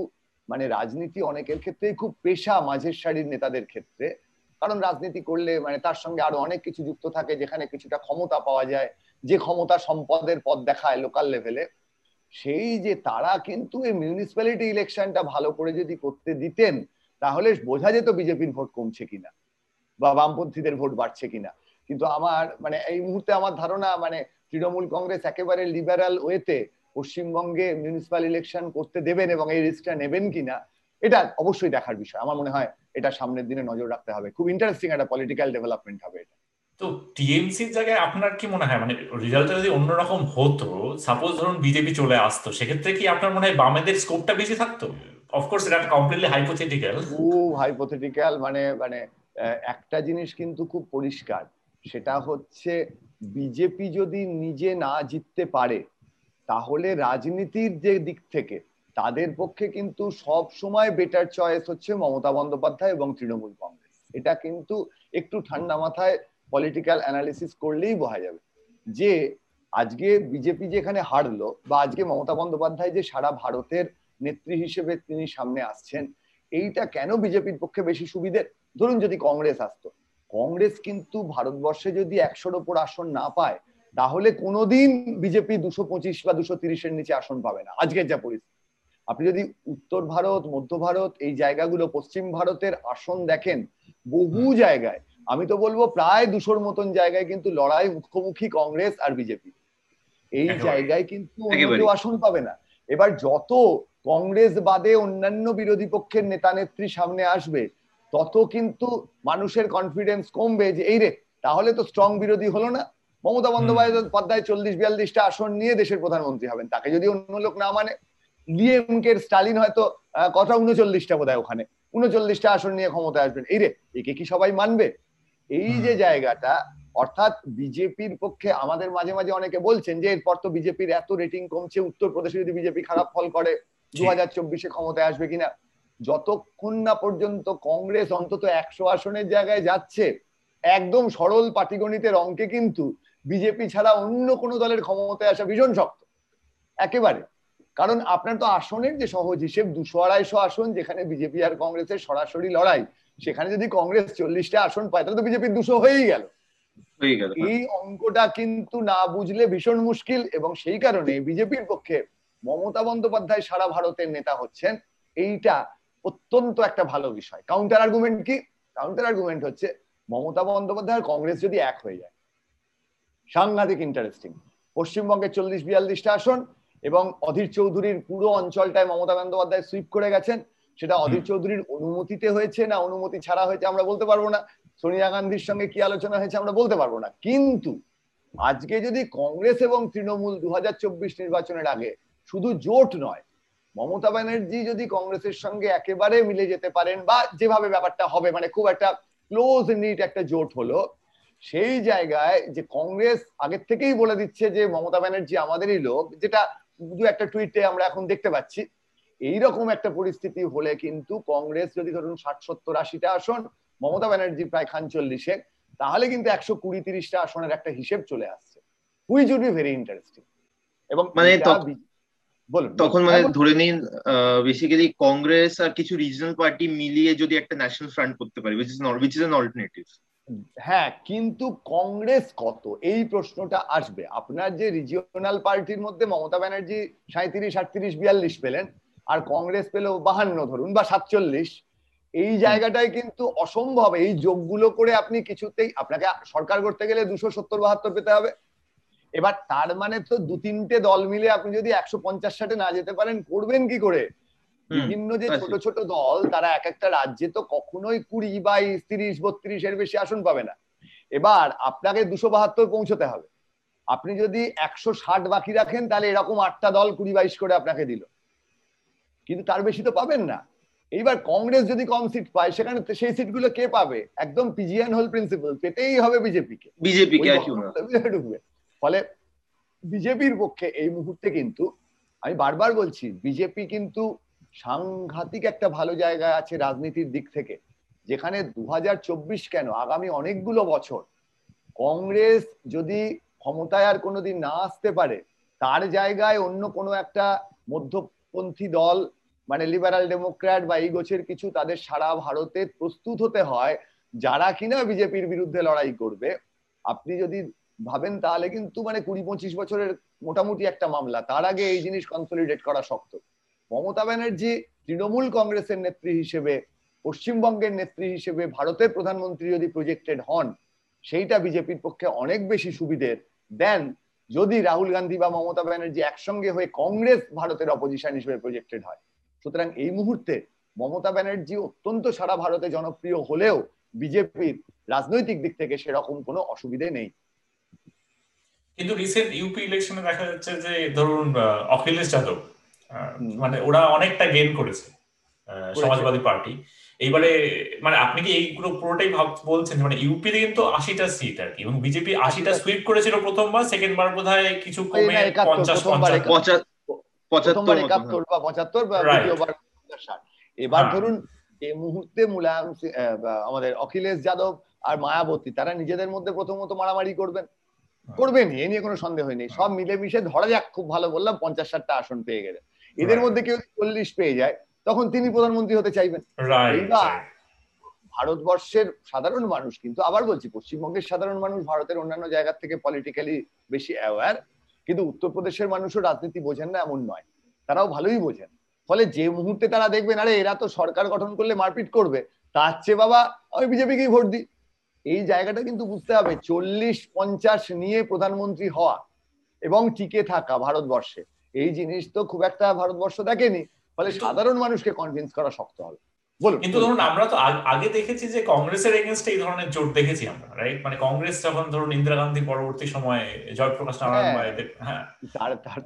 মানে রাজনীতি অনেকের ক্ষেত্রেই খুব পেশা মাঝের সারির নেতাদের ক্ষেত্রে কারণ রাজনীতি করলে মানে তার সঙ্গে আরও অনেক কিছু যুক্ত থাকে যেখানে কিছুটা ক্ষমতা পাওয়া যায়, যে ক্ষমতা সম্পদের পথ দেখায় লোকাল লেভেলে সেই যে তারা কিন্তু এই মিউনিসিপ্যালিটি ইলেকশনটা ভালো করে যদি করতে দিতেন, তাহলে বোঝা যেত বিজেপির ভোট কমছে কিনা বা বামপন্থীদের ভোট বাড়ছে কিনা। কিন্তু আমার মানে এই মুহূর্তে আমার ধারণা মানে তৃণমূল কংগ্রেস একেবারে লিবারাল ওয়েতে পশ্চিমবঙ্গে মিউনিসিপ্যাল ইলেকশন করতে দেবেন এবং এই রিস্কটা নেবেন কিনা এটা অবশ্যই দেখার বিষয়। আমার মনে হয় এটা সামনের দিনে নজর রাখতে হবে। খুব ইন্টারেস্টিং একটা পলিটিক্যাল ডেভেলপমেন্ট হবে এটা। তো টিএমসির জায়গায় আপনার কি মনে হয়? মানে রেজাল্টটা যদি অন্যরকম হতো সাপোজ ধরুন বিজেপি চলে আসতো সেক্ষেত্রে কি আপনার মনে হয় বামেদের স্কোপটা বেশি থাকতো? অফকোর্স এটা কমপ্লিটলি হাইপোথেটিক্যাল খুব হাইপোথেটিক্যাল মানে মানে একটা জিনিস কিন্তু খুব পরিষ্কার। সেটা হচ্ছে বিজেপি যদি নিজে না জিততে পারে তাহলে রাজনীতির যে দিক থেকে তাদের পক্ষে কিন্তু সব সময় বেটার চয়েস হচ্ছে মমতা বন্দ্যোপাধ্যায় এবং তৃণমূল কংগ্রেস। এটা কিন্তু একটু ঠান্ডা মাথায় পলিটিক্যাল অ্যানালিসিস করলেই বোঝা যাবে যে আজকে বিজেপি যেখানে হারলো বা আজকে মমতা বন্দ্যোপাধ্যায় যে সারা ভারতের নেত্রী হিসেবে তিনি সামনে আসছেন, এইটা কেন বিজেপির পক্ষে বেশি সুবিধে? ধরুন যদি কংগ্রেস আসতো। কংগ্রেস কিন্তু ভারতবর্ষে যদি একশোর ওপর আসন না পায়, তাহলে কোনোদিন বিজেপি দুশো পঁচিশ বা দুশো তিরিশের নিচে আসন পাবে না। আজকের যা পরিস্থিতি। আপনি যদি উত্তর ভারত মধ্য ভারত এই জায়গাগুলো পশ্চিম ভারতের আসন দেখেন বহু জায়গায় আমি তো বলব প্রায় দুশোর মতন জায়গায় কিন্তু লড়াই মুখোমুখি কংগ্রেস আর বিজেপি। এই জায়গায় কিন্তু আসন পাবে না। এবার যত কংগ্রেস বাদে অন্যান্য বিরোধী পক্ষের নেতা নেত্রী সামনে আসবে তত কিন্তু মানুষের কনফিডেন্স কমবে যে এই রে তাহলে তো স্ট্রং বিরোধী হলো না। মমতা বন্দ্যোপাধ্যায় চল্লিশ বিয়াল্লিশটা আসন নিয়ে দেশের প্রধানমন্ত্রী হবেন। তাকে যদি অন্য লোক না মানে ডিএমকে স্টালিন হয়তো কথা উনচল্লিশটা বোধ ওখানে। উনচল্লিশটা আসন নিয়ে ক্ষমতায় আসবেন। এই রে একে কি সবাই মানবে? এই যে জায়গাটা অর্থাৎ বিজেপির পক্ষে আমাদের মাঝে মাঝে অনেকে বলছেন যে এরপর তো বিজেপির এত রেটিং কমছে উত্তরপ্রদেশে যদি বিজেপি খারাপ ফল করে দু হাজার চব্বিশে ক্ষমতায় আসবে কিনা? যতক্ষণ না পর্যন্ত কংগ্রেস অন্তত একশো আসনের জায়গায় যাচ্ছে একদম সরল পাটিগণিতের অঙ্কে কিন্তু বিজেপি ছাড়া অন্য কোনো দলের ক্ষমতায় আসা ভীষণ শক্ত। একেবারে। কারণ আপনার তো আসনের যে সহজ হিসেব দুশো আড়াইশো আসন যেখানে বিজেপি আর কংগ্রেসের সরাসরি লড়াই সেখানে যদি কংগ্রেস চল্লিশটা আসন পায় তাহলে তো বিজেপির দুশো হয়েই গেল। হ্যাঁ। এই অঙ্কটা কিন্তু না বুঝলে ভীষণ মুশকিল এবং সেই কারণে বিজেপির পক্ষে মমতা বন্দ্যোপাধ্যায় সারা ভারতের নেতা হচ্ছেন এইটা অত্যন্ত একটা ভালো বিষয়। কাউন্টার আর্গুমেন্ট কি? কাউন্টার আর্গুমেন্ট হচ্ছে মমতা বন্দ্যোপাধ্যায় আর কংগ্রেস যদি এক হয়ে যায়। সাংঘাতিক ইন্টারেস্টিং পশ্চিমবঙ্গের চল্লিশ বিয়াল্লিশটা আসন এবং অধীর চৌধুরীর পুরো অঞ্চলটায় মমতা বন্দ্যোপাধ্যায় সুইপ করে গেছেন। সেটা অধীর চৌধুরীর অনুমতিতে হয়েছে না অনুমতি ছাড়া হয়েছে আমরা বলতে পারব না। সোনিয়া গান্ধীর সঙ্গে কি আলোচনা হয়েছে আমরা বলতে পারব না। কিন্তু আজকে যদি কংগ্রেস এবং তৃণমূল দুহাজার চব্বিশ নির্বাচনের আগে শুধু জোট নয় মমতা ব্যানার্জি যদি কংগ্রেসের সঙ্গে একেবারে মিলে যেতে পারেন বা যেভাবে ব্যাপারটা হবে মানে খুব একটা ক্লোজ নিট একটা জোট হলো সেই জায়গায় যে কংগ্রেস আগের থেকেই বলে দিচ্ছে যে মমতা ব্যানার্জি আমাদেরই লোক যেটা দু একটা টুইটে আমরা এখন দেখতে পাচ্ছি এইরকম একটা পরিস্থিতি হলে কিন্তু কংগ্রেস যদি ধরুন ষাট সত্তর আশিটা আসন মমতা ব্যানার্জি প্রায় খানচল্লিশে তাহলে কিন্তু একশো কুড়ি তিরিশটা আসনের একটা হিসেব চলে আসছে। Which would be very interesting. এবং মানে বলুন তখন মানে ধরে নিন বেসিক্যালি কংগ্রেস আর কিছু রিজনাল পার্টি মিলিয়ে যদি একটা ন্যাশনাল ফ্রন্ট করতে পারি which is which is an alternative হ্যাঁ কিন্তু কংগ্রেস কত? এই প্রশ্নটা আসবে। আপনার যে রিজিওনাল পার্টির মধ্যে মমতা ব্যানার্জি সাঁত্রিশ আটত্রিশ, বিয়াল্লিশ পেলেন, আর কংগ্রেস পেল বাহান্ন ধরুন, বা সাতচল্লিশ, এই জায়গাটায় কিন্তু অসম্ভব। এই যোগগুলো করে আপনি কিছুতেই, আপনাকে সরকার করতে গেলে দুশো সত্তর, বাহাত্তর পেতে হবে। এবার তার মানে তো দু তিনটে দল মিলে আপনি যদি একশো পঞ্চাশ, ষাটে না যেতে পারেন, করবেন কি করে? বিভিন্ন যে ছোট ছোট দল তারা এক একটা রাজ্যে তো কখনোই কুড়ি বাইশ তিরিশ বত্রিশ এর বেশি আসন পাবে না। এবার আপনাকে দুশো বাহাত্তর পৌঁছতে হবে। আপনি যদি একশো ষাট বাকি রাখেন তাহলে এরকম আটটা দল কুড়ি বাইশ করে আপনাকে দিল। কিন্তু তার বেশি তো পাবেন না। এইবার কংগ্রেস যদি কম সিট পায় সেখানে সেই সিটগুলো কে পাবে? একদম পিজিএন হোল প্রিন্সিপাল পেতেই হবে বিজেপি বিজেপিকে বিজেপিকে ঢুকবে। ফলে বিজেপির পক্ষে এই মুহূর্তে কিন্তু আমি বারবার বলছি বিজেপি কিন্তু সাংঘাতিক একটা ভালো জায়গায় আছে রাজনীতির দিক থেকে, যেখানে দু হাজার চব্বিশ কেন, আগামী অনেকগুলো বছর কংগ্রেস যদি ক্ষমতায় আর কোনোদিন না আসতে পারে, তার জায়গায় অন্য কোনো একটা মধ্যপন্থী দল মানে লিবারাল ডেমোক্র্যাট বা এই গোছের কিছু তাদের সারা ভারতে প্রস্তুত হতে হয়, যারা কিনা বিজেপির বিরুদ্ধে লড়াই করবে, আপনি যদি ভাবেন তাহলে কিন্তু মানে কুড়ি পঁচিশ বছরের মোটামুটি একটা মামলা, তার আগে এই জিনিস কনসলিডেট করা শক্ত। মমতা ব্যানার্জি তৃণমূল কংগ্রেসের নেত্রী হিসেবে, পশ্চিমবঙ্গের নেত্রী হিসেবে, ভারতের প্রধানমন্ত্রী যদি প্রজেক্টেড হন, সেইটা বিজেপির পক্ষে অনেক বেশি সুবিধের। দেন যদি রাহুল গান্ধী বা মমতা ব্যানার্জি একসঙ্গে হয়ে কংগ্রেস ভারতের অপোজিশন হিসেবে প্রজেক্টেড হয়, সুতরাং এই মুহূর্তে মমতা ব্যানার্জি অত্যন্ত সারা ভারতে জনপ্রিয় হলেও বিজেপির রাজনৈতিক দিক থেকে সেরকম কোনো অসুবিধে নেই। কিন্তু রিসেন্ট ইউপি ইলেকশনে দেখা যাচ্ছে যে, ধরুন অখিলেশ যাদব মানে ওরা অনেকটা গেন করেছে সমাজবাদী পার্টি এইবারে মানে আপনি কি এইগুলো পুরোটাই ভাব বলছেন? মানে ইউপি তে কিন্তু আশিটা সিট আর কি এবং বিজেপি আশিটা সুইপ করেছিল প্রথমবার সেকেন্ড বার বোধ হয় কিছু কমে পঞ্চাশ পঁচাত্তর দ্বিতীয়বার এবার ধরুন এই মুহূর্তে মুলায়ম আমাদের অখিলেশ যাদব আর মায়াবতী তারা নিজেদের মধ্যে প্রথমত মারামারি করবেন। করবেন এ নিয়ে কোনো সন্দেহ নেই। সব মিলেমিশে ধরা যাক খুব ভালো বললাম পঞ্চাশ ষাটটা আসন পেয়ে গেলে এদের মধ্যে কেউ চল্লিশ পেয়ে যায় তখন তিনি প্রধানমন্ত্রী হতে চাইবেন। ভারতবর্ষের সাধারণ মানুষ কিন্তু আবার বলছি পশ্চিমবঙ্গের সাধারণ মানুষ ভারতের অন্যান্য জায়গা থেকে পলিটিক্যালি বেশি অ্যাওয়ার কিন্তু উত্তরপ্রদেশের মানুষও রাজনীতি বোঝেন না এমন নয়। তারাও ভালোই বোঝেন। ফলে যে মুহূর্তে তারা দেখবেন আরে এরা তো সরকার গঠন করলে মারপিট করবে তার চেয়ে বাবা আমি বিজেপিকেই ভোট দিই। এই জায়গাটা কিন্তু বুঝতে হবে চল্লিশ পঞ্চাশ নিয়ে প্রধানমন্ত্রী হওয়া এবং টিকে থাকা ভারতবর্ষে। এই জিনিস তো খুব একটা ভারতবর্ষ দেখেনি ফলে সাধারণ মানুষকে কনভিন্স করা শক্ত হবে। বলুন। কিন্তু ধরুন আমরা তো আগে দেখেছি যে কংগ্রেসের এগেনস্টে এই ধরনের জোট দেখেছি আমরা রাইট মানে কংগ্রেস যখন ধরুন ইন্দিরা গান্ধী পরবর্তী সময়ে জয়প্রকাশ নারায়ণ এদের হ্যাঁ।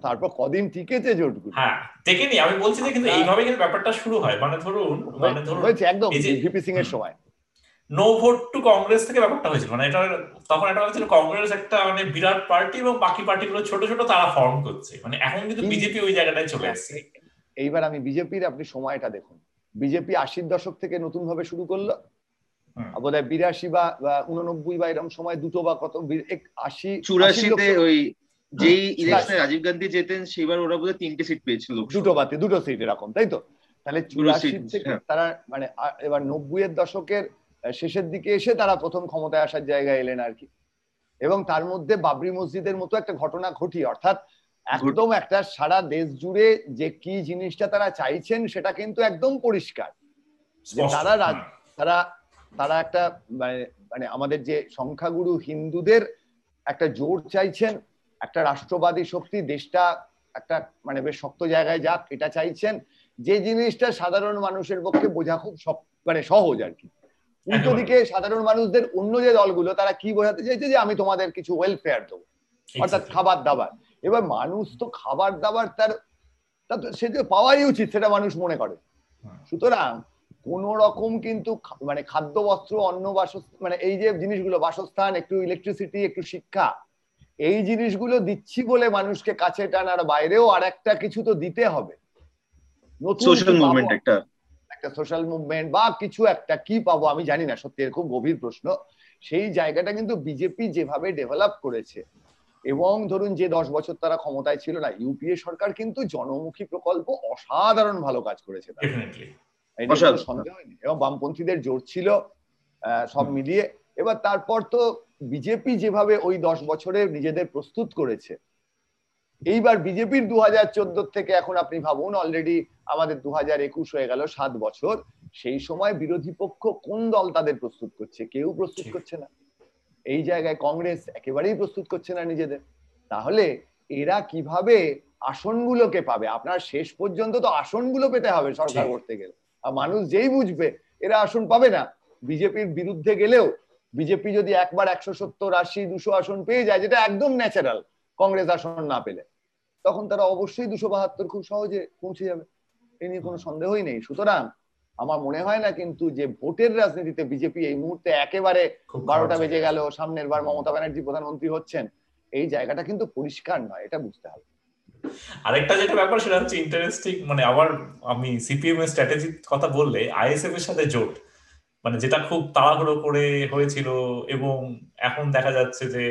তারপর কদিন টিকেছে জোটগুলো। হ্যাঁ টেকেনি আমি বলছি যে কিন্তু এইভাবে কিন্তু ব্যাপারটা শুরু হয়। মানে ধরুন মানে ধরুন একদম ভিপি সিং এর সময়। নো ভোট টু কংগ্রেস থেকে ব্যাপারটা হয়েছিল। মানে এটা তখন এটা হয়েছিল কংগ্রেস একটা মানে বিরাট পার্টি এবং বাকি পার্টিগুলো ছোট ছোট তারা ফর্ম করছে। মানে এখন কিন্তু বিজেপি ওই জায়গাটায় চলে আসছে। এইবার আমি বিজেপির আপনি সময়টা দেখুন। বিজেপি আশির দশক থেকে নতুন ভাবে শুরু করল। বোধ হয় বিরাশি বা উননব্বই বা এরকম সময় দুটো বা কত আশি চুরাশিতে ওই যেই ইলেকশনে রাজীব গান্ধী যেতেন সেবার ওরা বোধহয় তিনটে সিট পেয়েছিল দুটো বাতে দুটো সিট এরকম তাই তো? তাহলে চুরাশি থেকে তারা মানে এবার নব্বই এর দশকের শেষের দিকে এসে তারা প্রথম ক্ষমতায় আসার জায়গায় এলেন আর কি। এবং তার মধ্যে বাবরি মসজিদের মতো একটা ঘটনা ঘটি অর্থাৎ একদম একটা সারা দেশ জুড়ে যে কি জিনিসটা তারা চাইছেন সেটা কিন্তু একদম পরিষ্কার। তারা তারা তারা একটা মানে মানে আমাদের যে সংখ্যাগুরু হিন্দুদের একটা জোর চাইছেন একটা রাষ্ট্রবাদী শক্তি দেশটা একটা মানে বেশ শক্ত জায়গায় যাক এটা চাইছেন যে জিনিসটা সাধারণ মানুষের পক্ষে বোঝা খুব মানে সহজ আর কি। উল্টো দিকে সাধারণ মানুষদের অন্য যে দলগুলো তারা কি বোঝাতে চাইছে যে আমি তোমাদের কিছু ওয়েলফেয়ার দেবো অর্থাৎ খাবার দাবার। এবার মানুষ তো খাবার দাবার তার সে যে পাওয়াই উচিত সেটা মানুষ মনে করে। সুতরাং কোন রকম কিন্তু মানে খাদ্য বস্ত্র অন্ন বাসস্থান মানে এই যে জিনিসগুলো বাসস্থান একটু ইলেকট্রিসিটি একটু শিক্ষা এই জিনিসগুলো দিচ্ছি বলে মানুষকে কাছে টানার বাইরেও আর একটা কিছু তো দিতে হবে। নতুন সোশ্যাল মুভমেন্ট একটা সোশ্যাল মুভমেন্ট বা কিছু একটা কি পাবো আমি জানি না সত্যি এরকম গভীর প্রশ্ন। সেই জায়গাটা কিন্তু বিজেপি যেভাবে ডেভেলপ করেছে এবং ধরুন যে দশ বছর তারা ক্ষমতায় ছিল না ইউপিএ সরকার কিন্তু জনমুখী প্রকল্প অসাধারণ ভালো কাজ করেছে এবং বামপন্থীদের জোর ছিল সব মিলিয়ে। এবার তারপর তো বিজেপি যেভাবে ওই দশ বছরে নিজেদের প্রস্তুত করেছে এইবার বিজেপির দু হাজার চোদ্দ থেকে এখন আপনি ভাবুন অলরেডি আমাদের দু হাজার একুশ হয়ে গেল সাত বছর। সেই সময় বিরোধী পক্ষ কোন দল তাদের প্রস্তুত করছে? কেউ প্রস্তুত করছে না। এই জায়গায় কংগ্রেস একেবারেই প্রস্তুত করছে না নিজেদের। তাহলে এরা কীভাবে আসনগুলোকে পাবে? আপনার শেষ পর্যন্ত তো আসনগুলো পেতে হবে সরকার করতে গেলে। আর মানুষ যেই বুঝবে এরা আসন পাবে না। বিজেপির বিরুদ্ধে গেলেও বিজেপি যদি একবার একশো সত্তর আশি দুশো আসন পেয়ে যায় যেটা একদম ন্যাচারাল কংগ্রেস আসন না পেলে। তখন তারা অবশ্যই দুশো বাহাত্তর খুব সহজে পৌঁছে যাবে। এ নিয়ে কোনো সন্দেহই নেই। সুতরাং আমার মনে হয় না কিন্তু যে ভোটের রাজনীতিতে বিজেপি এই মুহূর্তে একেবারে বারোটা বেজে গেল সামনের বার মমতা ব্যানার্জি প্রধানমন্ত্রী হচ্ছেন এই জায়গাটা কিন্তু পরিষ্কার নয় এটা বুঝতে হবে। আরেকটা যেটা ব্যাপার সেটা হচ্ছে ইন্টারেস্টিং মানে আবার আমি সিপিএম এর স্ট্র্যাটেজির কথা বললে আইএসএফ এর সাথে জোট মানে যেটা খুব তাড়াহুড়ো করে হয়েছিল এবং এখন দেখা যাচ্ছে যে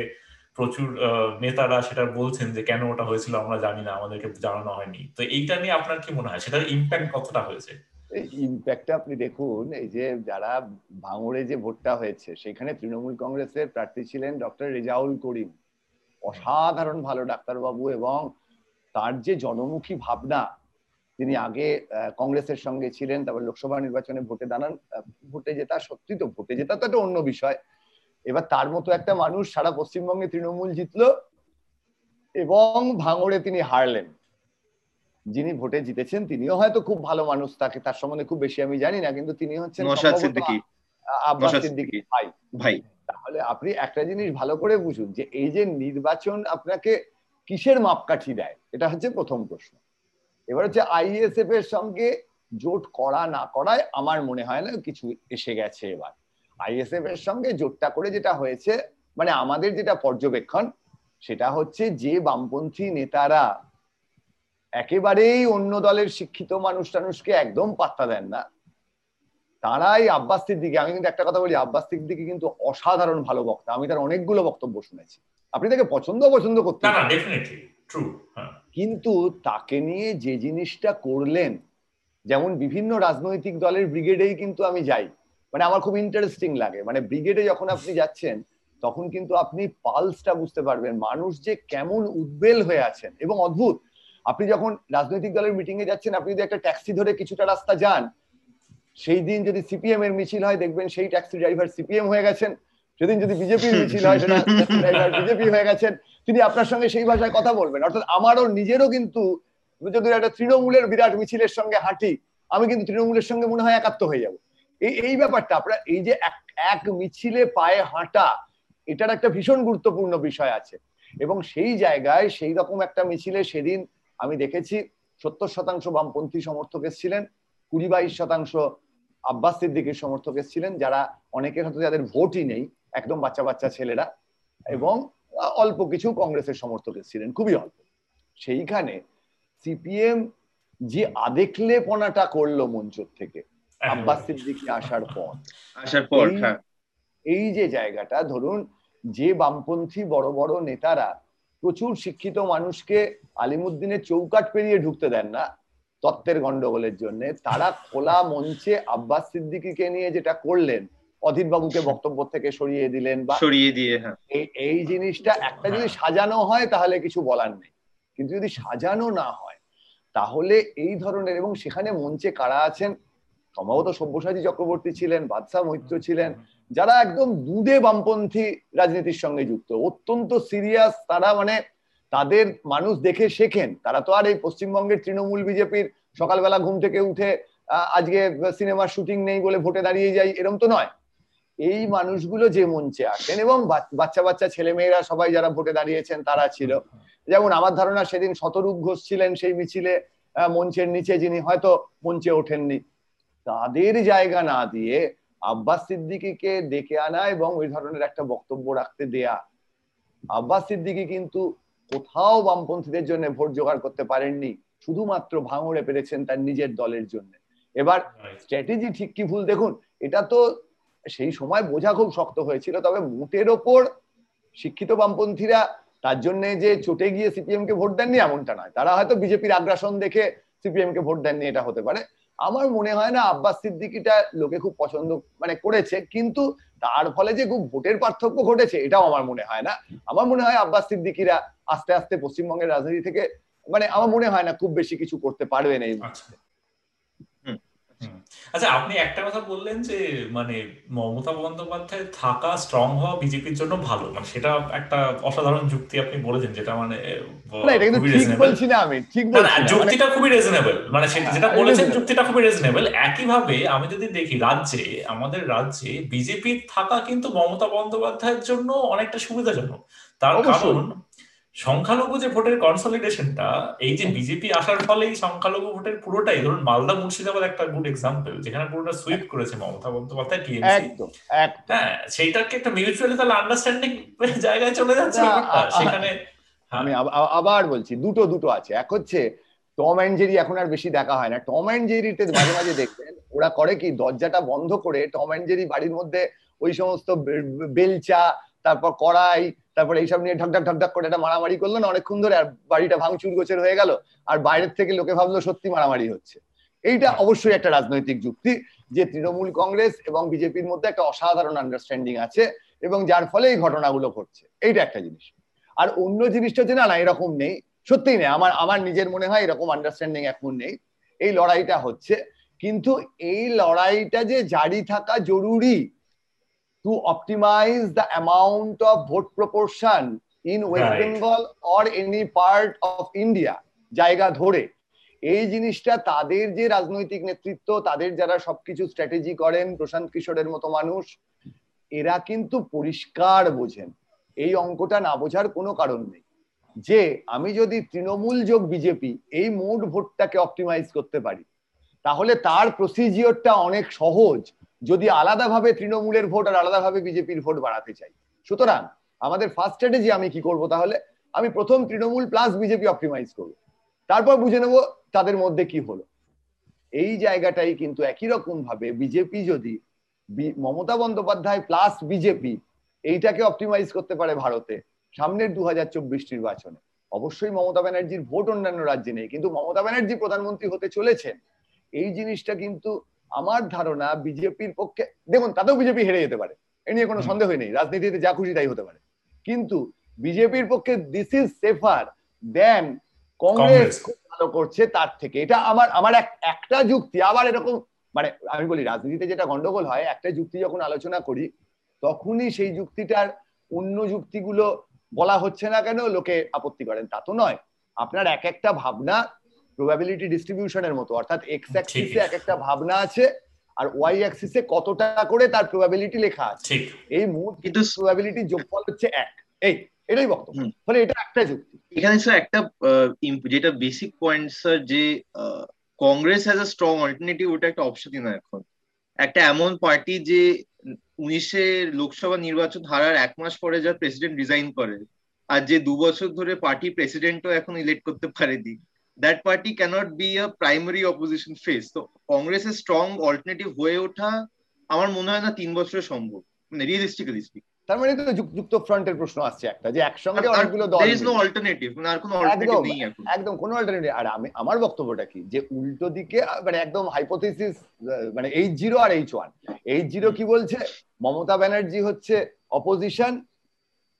প্রচুর নেতারা সেটা বলছেন যে কেন ওটা হয়েছিল আমরা জানি না, আমাদেরকে জানানো হয়নি। তো এইটা নিয়ে আপনার কি মনে হয়? সেটার ইম্প্যাক্ট কতটা হয়েছে? ইম্প্যাক্টটা আপনি দেখুন, এই যে যারা ভাঙড়ে যে ভোটটা হয়েছে, সেখানে তৃণমূল কংগ্রেসের প্রার্থী ছিলেন ডক্টর রেজাউল করিম। অসাধারণ ভালো ডাক্তারবাবু এবং তার যে জনমুখী ভাবনা, তিনি আগে কংগ্রেসের সঙ্গে ছিলেন, তারপর লোকসভা নির্বাচনে ভোটে দাঁড়ান ভোটে জেতা সত্যি তো, ভোটে জেতা তো একটা অন্য বিষয়। এবার তার মতো একটা মানুষ সারা পশ্চিমবঙ্গে তৃণমূল জিতলো এবং ভাঙড়ে তিনি হারলেন। যিনি ভোটে জিতেছেন তিনিও হয়তো খুব ভালো মানুষ তাকে তার সম্বন্ধে খুব বেশি আমি জানি না কিন্তু তিনি হচ্ছেন আব্বাস সিদ্দিকি ভাই। ভাই। তাহলে আপনি একটা জিনিস ভালো করে বুঝুন যে এই যে নির্বাচন আপনাকে কিসের মাপকাঠি দেয় এটা হচ্ছে প্রথম প্রশ্ন। এবার হচ্ছে আইএসএফ এর সঙ্গে জোট করা না করায় আমার মনে হয় না কিছু এসে গেছে এবার। আইএসএফ এর সঙ্গে জোটটা করে যেটা হয়েছে মানে আমাদের যেটা পর্যবেক্ষণ সেটা হচ্ছে যে বামপন্থী নেতারা একেবারেই অন্য দলের শিক্ষিত মানুষ টানুষকে একদম পাত্তা দেন না। তারাই আব্বাস দিকে আমি কিন্তু একটা কথা বলি আব্বাস দিকে কিন্তু অসাধারণ ভালো বক্তা আমি তার অনেকগুলো বক্তব্য শুনেছি। আপনি তাকে পছন্দ পছন্দ করতে হ্যাঁ। কিন্তু তাকে নিয়ে যে জিনিসটা করলেন যেমন বিভিন্ন রাজনৈতিক দলের ব্রিগেডেই কিন্তু আমি যাই মানে আমার খুব ইন্টারেস্টিং লাগে। মানে ব্রিগেডে যখন আপনি যাচ্ছেন তখন কিন্তু আপনি পালসটা বুঝতে পারবেন মানুষ যে কেমন উদ্বেল হয়ে আছেন। এবং অদ্ভুত আপনি যখন রাজনৈতিক দলের মিটিং এ যাচ্ছেন আপনি যদি একটা ট্যাক্সি ধরে কিছুটা রাস্তা যান সেই দিন যদি সিপিএম এর মিছিল হয় দেখবেন সেই ট্যাক্সি ড্রাইভার সিপিএম হয়ে গেছেন। সেদিন যদি বিজেপির মিছিল হয় সেটা ড্রাইভার বিজেপি হয়ে গেছেন। তিনি আপনার সঙ্গে সেই ভাষায় কথা বলবেন। অর্থাৎ আমারও নিজেরও কিন্তু যদি একটা তৃণমূলের বিরাট মিছিলের সঙ্গে হাঁটি। আমি কিন্তু তৃণমূলের সঙ্গে মনে হয় একাত্ম হয়ে যাব। এই এই ব্যাপারটা, আপনার এই যে এক মিছিলে পায়ে হাঁটা, এটার একটা ভীষণ গুরুত্বপূর্ণ বিষয় আছে। এবং সেই জায়গায় সেই রকম একটা মিছিলে সেদিন আমি দেখেছি, সত্তর শতাংশ বামপন্থী সমর্থক এসেছিলেন, কুড়ি বাইশ শতাংশ আব্বাস সিদ্দিকের সমর্থক এসেছিলেন, যারা অনেকের হয়তো যাদের ভোটই নেই, একদম বাচ্চা বাচ্চা ছেলেরা, এবং অল্প কিছু কংগ্রেসের সমর্থক এসেছিলেন, খুবই অল্প। সেইখানে সিপিএম যে আদেকলেপনাটা করল মঞ্চ থেকে আব্বাস সিদ্দিকি আসার পর আসার পর হ্যাঁ। এই যে জায়গাটা ধরুন যে বামপন্থী বড় বড় নেতারা প্রচুর শিক্ষিত মানুষকে আলিমুদ্দিনের চৌকাট পেরিয়ে ঢুকতে দেন না তত্ত্বের গন্ডগোলের জন্য তারা খোলা মঞ্চে আব্বাস সিদ্দিকিকে নিয়ে যেটা করলেন অধীর বাবুকে বক্তব্য থেকে সরিয়ে দিলেন বা সরিয়ে দিয়ে হ্যাঁ। এই জিনিসটা একটা যদি সাজানো হয় তাহলে কিছু বলার নেই। কিন্তু যদি সাজানো না হয় তাহলে এই ধরনের এবং সেখানে মঞ্চে কারা আছেন সম্ভবত সব্যসাচী চক্রবর্তী ছিলেন বাদশাহ মৈত্র ছিলেন যারা একদম দুধে বামপন্থী রাজনীতির সঙ্গে যুক্ত। অত্যন্ত সিরিয়াস তারা মানে তাদের মানুষ দেখে শেখেন। তারা তো আর এই পশ্চিমবঙ্গের তৃণমূল বিজেপির সকালবেলা ঘুম থেকে উঠে আজকে সিনেমার শুটিং নেই বলে ভোটে দাঁড়িয়ে যাই এরম তো নয়। এই মানুষগুলো যে মঞ্চে আসেন এবং বাচ্চা বাচ্চা ছেলে মেয়েরা সবাই যারা ভোটে দাঁড়িয়েছেন তারা ছিল। যেমন আমার ধারণা সেদিন শতরূপ ঘোষ ছিলেন সেই মিছিলে মঞ্চের নিচে যিনি হয়তো মঞ্চে ওঠেননি। তাদের জায়গা না দিয়ে আব্বাস সিদ্দিকিকে ডেকে আনা এবং ওই ধরনের একটা বক্তব্য রাখতে দেয়া। আব্বাস সিদ্দিকি কিন্তু কোথাও বামপন্থীদের জন্য ভোট জোগাড় করতে পারেননি শুধুমাত্র ভাঙড়ে পেরেছেন তার নিজের দলের জন্য। এবার স্ট্র্যাটেজি ঠিক কি ভুল? দেখুন এটা তো সেই সময় বোঝা খুব শক্ত হয়েছিল তবে মুটের ওপর শিক্ষিত বামপন্থীরা তার জন্য যে চটে গিয়ে সিপিএম কে ভোট দেননি এমনটা নয়। তারা হয়তো বিজেপির আগ্রাসন দেখে সিপিএম কে ভোট দেননি এটা হতে পারে। আমার মনে হয় না আব্বাস সিদ্দিকিটা লোকে খুব পছন্দ মানে করেছে, কিন্তু তার ফলে যে খুব ভোটের পার্থক্য ঘটেছে, এটাও আমার মনে হয় না। আমার মনে হয় আব্বাস সিদ্দিকিরা আস্তে আস্তে পশ্চিমবঙ্গের রাজনীতি থেকে মানে আমার মনে হয় না খুব বেশি কিছু করতে পারবেন এই মুহূর্তে। আচ্ছা আপনি একটা কথা বললেন যে মানে মমতা বন্দ্যোপাধ্যায় থাকা স্ট্রং হওয়া বিজেপির জন্য ভালো। মানে সেটা একটা অসাধারণ যুক্তি আপনি বলেছেন যেটা মানে যুক্তিটা খুবই রিজনেবল মানে যেটা বলেছেন যুক্তিটা খুবই রিজনেবল একইভাবে আমি যদি দেখি রাজ্যে আমাদের রাজ্যে বিজেপির থাকা কিন্তু মমতা বন্দ্যোপাধ্যায়ের জন্য অনেকটা সুবিধাজনক। তার কারণ সংখ্যালঘু যে ভোটের কনসলিডেশনটা এই যে বিজেপি আসার ফলে এই সংখ্যালঘু ভোটের পুরোটাই ধরুন মালদা মুর্শিদাবাদ একটা গুড এক্সাম্পল যেখানে পুরোটা সুইপ করেছে মমতা বন্দ্যোপাধ্যায় টিএমসি হ্যাঁ সেইটাকে একটা মিউচুয়ালি তাহলে আন্ডারস্ট্যান্ডিং জায়গায় চলে যাচ্ছে সেখানে হ্যাঁ। আমি আবার বলছি দুটো দুটো আছে। এক হচ্ছে টম অ্যান্ড জেরি এখন আর বেশি দেখা হয় না। টম অ্যান্ড জেরিতে মাঝে মাঝে দেখবেন ওরা করে কি দরজাটা বন্ধ করে টম অ্যান্ড জেরি বাড়ির মধ্যে ওই সমস্ত বেলচা তারপর কড়াই তারপরে এইসব নিয়ে ঢকঢক ঢকঢক করে একটা মারামারি করল, না অনেকক্ষণ ধরে আর বাড়িটা ভাঙচুর গোছের হয়ে গেল, আর বাইরের থেকে লোকে ভাবলো সত্যি মারামারি হচ্ছে। এইটা অবশ্যই একটা রাজনৈতিক যুক্তি যে তৃণমূল কংগ্রেস এবং বিজেপির মধ্যে একটা অসাধারণ আন্ডারস্ট্যান্ডিং আছে এবং যার ফলে এই ঘটনাগুলো ঘটছে। এইটা একটা জিনিস। আর অন্য জিনিসটা হচ্ছে, না না, এরকম নেই। সত্যিই নেই। আমার আমার নিজের মনে হয় এরকম আন্ডারস্ট্যান্ডিং এখন নেই। এই লড়াইটা হচ্ছে। কিন্তু এই লড়াইটা যে জারি থাকা জরুরি to optimize the amount of vote proportion in West right. Bengal or any part of India জায়গা ধরে। এই জিনিসটা তাদের যে রাজনৈতিক নেতৃত্ব তাদের যারা সবকিছু স্ট্র্যাটেজি করেন প্রশান্ত কিশোরের মতো মানুষ এরা কিন্তু পরিষ্কার বোঝেন। এই অঙ্কটা না বোঝার কোনো কারণ নেই। যে আমি যদি তৃণমূল যোগ বিজেপি এই মোট ভোটটাকে অপটিমাইজ করতে পারি তাহলে তার প্রসিজিওরটা অনেক সহজ। যদি আলাদাভাবে তৃণমূলের ভোট আর আলাদাভাবে বিজেপির ভোট বাড়াতে চাই। সুতরাং আমাদের ফার্স্ট স্ট্র্যাটেজি আমি কি করব তাহলে? আমি প্রথম তৃণমূল প্লাস বিজেপি অপটিমাইজ করব। তারপর বুঝে নেব তাদের মধ্যে কি হলো। এই জায়গাটাই কিন্তু একই রকম ভাবে বিজেপি যদি মমতা বন্দ্যোপাধ্যায় প্লাস বিজেপি এইটাকে অপটিমাইজ করতে পারে ভারতে সামনের দু হাজার চব্বিশ নির্বাচনে। অবশ্যই মমতা ব্যানার্জির ভোট অন্যান্য রাজ্যে নেই, কিন্তু মমতা ব্যানার্জি প্রধানমন্ত্রী হতে চলেছেন। এই জিনিসটা কিন্তু আমার ধারণা বিজেপির পক্ষে দেখুন তাতেও বিজেপি হেরে যেতে পারে। এ নিয়ে কোনো সন্দেহ নেই। রাজনীতিতে যা খুশি তাই হতে পারে। কিন্তু বিজেপির পক্ষে this is safer then Congress. ভালো করছে তার থেকে। এটা আমার আমার এক একটা যুক্তি। আবার এরকম মানে আমি বলি রাজনীতিতে যেটা গন্ডগোল হয় একটা যুক্তি যখন আলোচনা করি তখনই সেই যুক্তিটার অন্য যুক্তিগুলো বলা হচ্ছে না কেন লোকে আপত্তি করেন। তা তো নয়। আপনার এক একটা ভাবনা প্রবাবিলিটি ডিস্ট্রিবিউশনের মতো অর্থাৎ এক্স অ্যাক্সিসে এক একটা ভাবনা আছে আর ওয়াই অ্যাক্সিসে কতটা করে তার প্রবাবিলিটি লেখা আছে। এই মুড কিন্তু প্রবাবিলিটি যোগফল হচ্ছে এক। এই এটাই বক্তব্য। ফলে এটা একটা যুক্তি। এখানে স্যার একটা যেটা বেসিক পয়েন্ট স্যার যে Congress has a strong alternative ওটা একটা অপশনই না এখন। একটা এমন পার্টি যে উনিশের লোকসভা নির্বাচন হারার এক মাস পরে যা প্রেসিডেন্ট রিজাইন করে আর যে দু বছর ধরে পার্টি প্রেসিডেন্টও এখন ইলেক্ট করতে পারেনি। That party cannot be a primary opposition face. তো কংগ্রেসের স্ট্রং অল্টারনেটিভ হয়ে ওঠা আমার মনে হয় না তিন বছরে সম্ভব মানে রিয়েলিস্টিক্যালি স্পিক তার মানে তো যুক্ত ফ্রন্টের প্রশ্ন আসছে একটা যে একসঙ্গে অনেকগুলো দল ইজ নো অল্টারনেটিভ মানে আর কোনো অল্টারনেটিভ নেই এখন। একদম কোনো অল্টারনেটিভ আর আমি আমার বক্তব্যটা কি? যে উল্টো দিকে মানে একদম হাইপোথিসিস মানে এইচ জিরো আর এইচ ওয়ান এইচ জিরো কি বলছে? মমতা ব্যানার্জি হচ্ছে অপোজিশন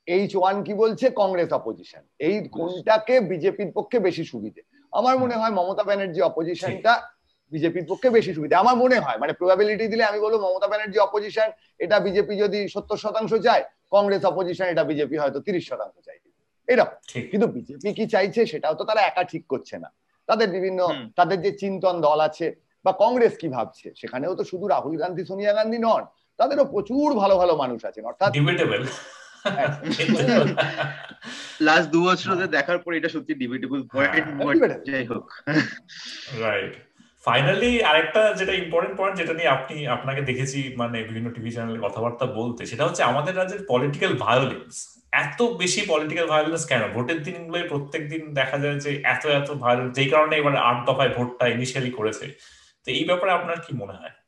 এইচ ওয়ান কি বলছে? কংগ্রেস অপোজিশন এই কোনটাকে বিজেপির পক্ষে বেশি সুবিধে? আমার মনে হয় মমতা ব্যানার্জি অপোজিশনটা বিজেপির পক্ষে বেশি সুবিধা। আমার মনে হয় মানে প্রবাবিলিটি দিলে আমি বলব মমতা ব্যানার্জি অপোজিশন এটা বিজেপি যদি সত্তর শতাংশ চায় কংগ্রেস অপোজিশন এটা বিজেপি হয়তো তিরিশ শতাংশ চাই এরকম। কিন্তু বিজেপি কি চাইছে সেটাও তো তারা একা ঠিক করছে না। তাদের বিভিন্ন তাদের যে চিন্তন দল আছে বা কংগ্রেস কি ভাবছে সেখানেও তো শুধু রাহুল গান্ধী সোনিয়া গান্ধী নন তাদেরও প্রচুর ভালো ভালো মানুষ আছেন। অর্থাৎ লাস্ট দু বছর দেখার পর এটা সত্যি ডিবেটেবল পয়েন্ট যাই হোক। রাইট ফাইনালি আরেকটা যেটা ইম্পর্টেন্ট পয়েন্ট যেটা নিয়ে আপনি আপনাকে দেখেছি মানে বিভিন্ন টিভি চ্যানেলে কথাবার্তা বলতে সেটা হচ্ছে আমাদের রাজ্যের পলিটিক্যাল ভায়োলেন্স এত বেশি পলিটিক্যাল ভায়োলেন্স কেন? ভোটের দিনগুলোই প্রত্যেক দিন দেখা যায় যে এত এত ভায়োলেন্স যেই কারণে এবার আট দফায় ভোটটা ইনিশিয়ালি করেছে। তো এই ব্যাপারে আপনার কি মনে হয়?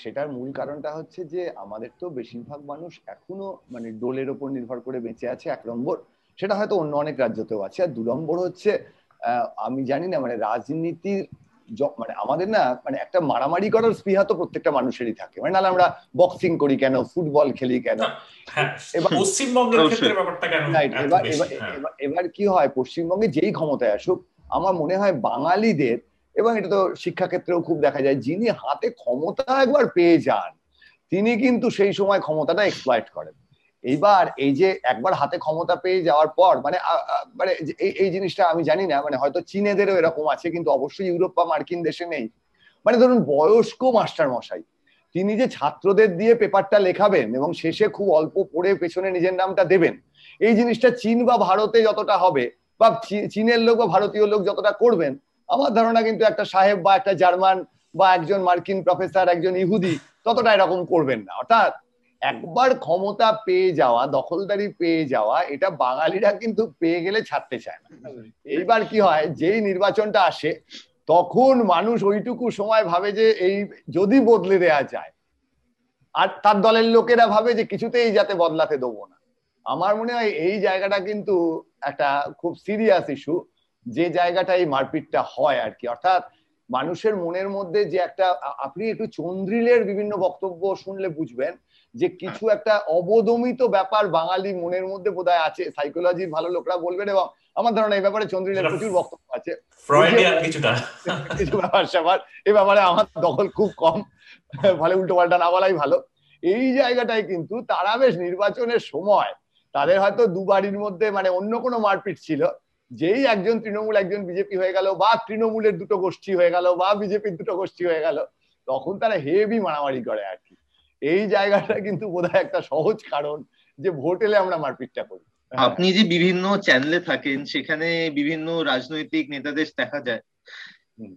সেটার মূল কারণটা হচ্ছে যে আমাদের তো বেশিরভাগ মানুষ এখনও মানে ডোলের ওপর নির্ভর করে বেঁচে আছে এক নম্বর। সেটা হয়তো অন্য অনেক রাজ্যতেও আছে। আর দু নম্বর হচ্ছে আমি জানি না মানে রাজনীতির মানে আমাদের না মানে একটা মারামারি করার স্পৃহা তো প্রত্যেকটা মানুষেরই থাকে। মানে নাহলে আমরা বক্সিং করি কেন? ফুটবল খেলি কেন? হ্যাঁ, এবার কি হয়? পশ্চিমবঙ্গে যেই ক্ষমতায় আসুক আমার মনে হয় বাঙালিদের এবং এটা তো শিক্ষাক্ষেত্রেও খুব দেখা যায়, যিনি হাতে ক্ষমতা একবার পেয়ে যান, তিনি কিন্তু সেই সময় ক্ষমতাটা এক্সপ্লয়েট করেন। এইবার এই যে একবার হাতে ক্ষমতা পেয়ে যাওয়ার পর মানে মানে এই জিনিসটা আমি জানি না মানে হয়তো চীনেদেরও এরকম আছে, কিন্তু অবশ্যই ইউরোপ বা মার্কিন দেশে নেই। মানে ধরুন বয়স্ক মাস্টার মশাই তিনি যে ছাত্রদের দিয়ে পেপারটা লেখাবেন এবং শেষে খুব অল্প পড়ে পেছনে নিজের নামটা দেবেন, এই জিনিসটা চীন বা ভারতে যতটা হবে, বা চীনের লোক বা ভারতীয় লোক যতটা করবেন আমার ধারণা কিন্তু একটা সাহেব বা একটা জার্মান বা একজন মার্কিন প্রফেসর, একজন ইহুদি ততটা এরকম করবেন না। অর্থাৎ একবার ক্ষমতা পেয়ে যাওয়া, দখলদারি পেয়ে যাওয়া, এটা বাঙালিরা কিন্তু পেয়ে গেলে ছাড়তে চায় না। এইবার কি হয়, যেই নির্বাচনটা আসে, তখন মানুষ ওইটুকু সময় ভাবে যে এই যদি বদলে দেয়া যায়, আর তার দলের লোকেরা ভাবে যে কিছুতেই যাতে বদলাতে দেবো না। আমার মনে হয় এই জায়গাটা কিন্তু একটা খুব সিরিয়াস ইস্যু যে জায়গাটা এই মারপিটটা হয় আর কি অর্থাৎ মানুষের মনের মধ্যে যে একটা আপনি একটু চন্দ্রিলের বিভিন্ন বক্তব্য শুনলে বুঝবেন যে কিছু একটা অবদমিত ব্যাপার বাঙালি মনের মধ্যে বোধহয় আছে। সাইকোলজির ভালো লোকরা বলবেন এবং আমার ধারণা এই ব্যাপারে চন্দ্রিলের প্রচুর বক্তব্য আছে। কিছু ব্যাপার স্যাপার এই ব্যাপারে আমার দখল খুব কম। ফলে উল্টো পাল্টা না বলাই ভালো। এই জায়গাটায় কিন্তু তারা বেশ নির্বাচনের সময় তাদের হয়তো দুবারির মধ্যে মানে অন্য কোনো মারপিট ছিল। যেই একজন তৃণমূল একজন বিজেপি হয়ে গেল বা তৃণমূলের দুটো গোষ্ঠী হয়ে গেল বা বিজেপির দুটো গোষ্ঠী হয়ে গেল তখন তারা হেভি মারামারি করে আর কি। এই জায়গাটা কিন্তু বোধহয় একটা সহজ কারণ যে ভোট এলে আমরা মারপিটটা করি। আপনি যে বিভিন্ন চ্যানেলে থাকেন সেখানে বিভিন্ন রাজনৈতিক নেতাদের দেখা যায়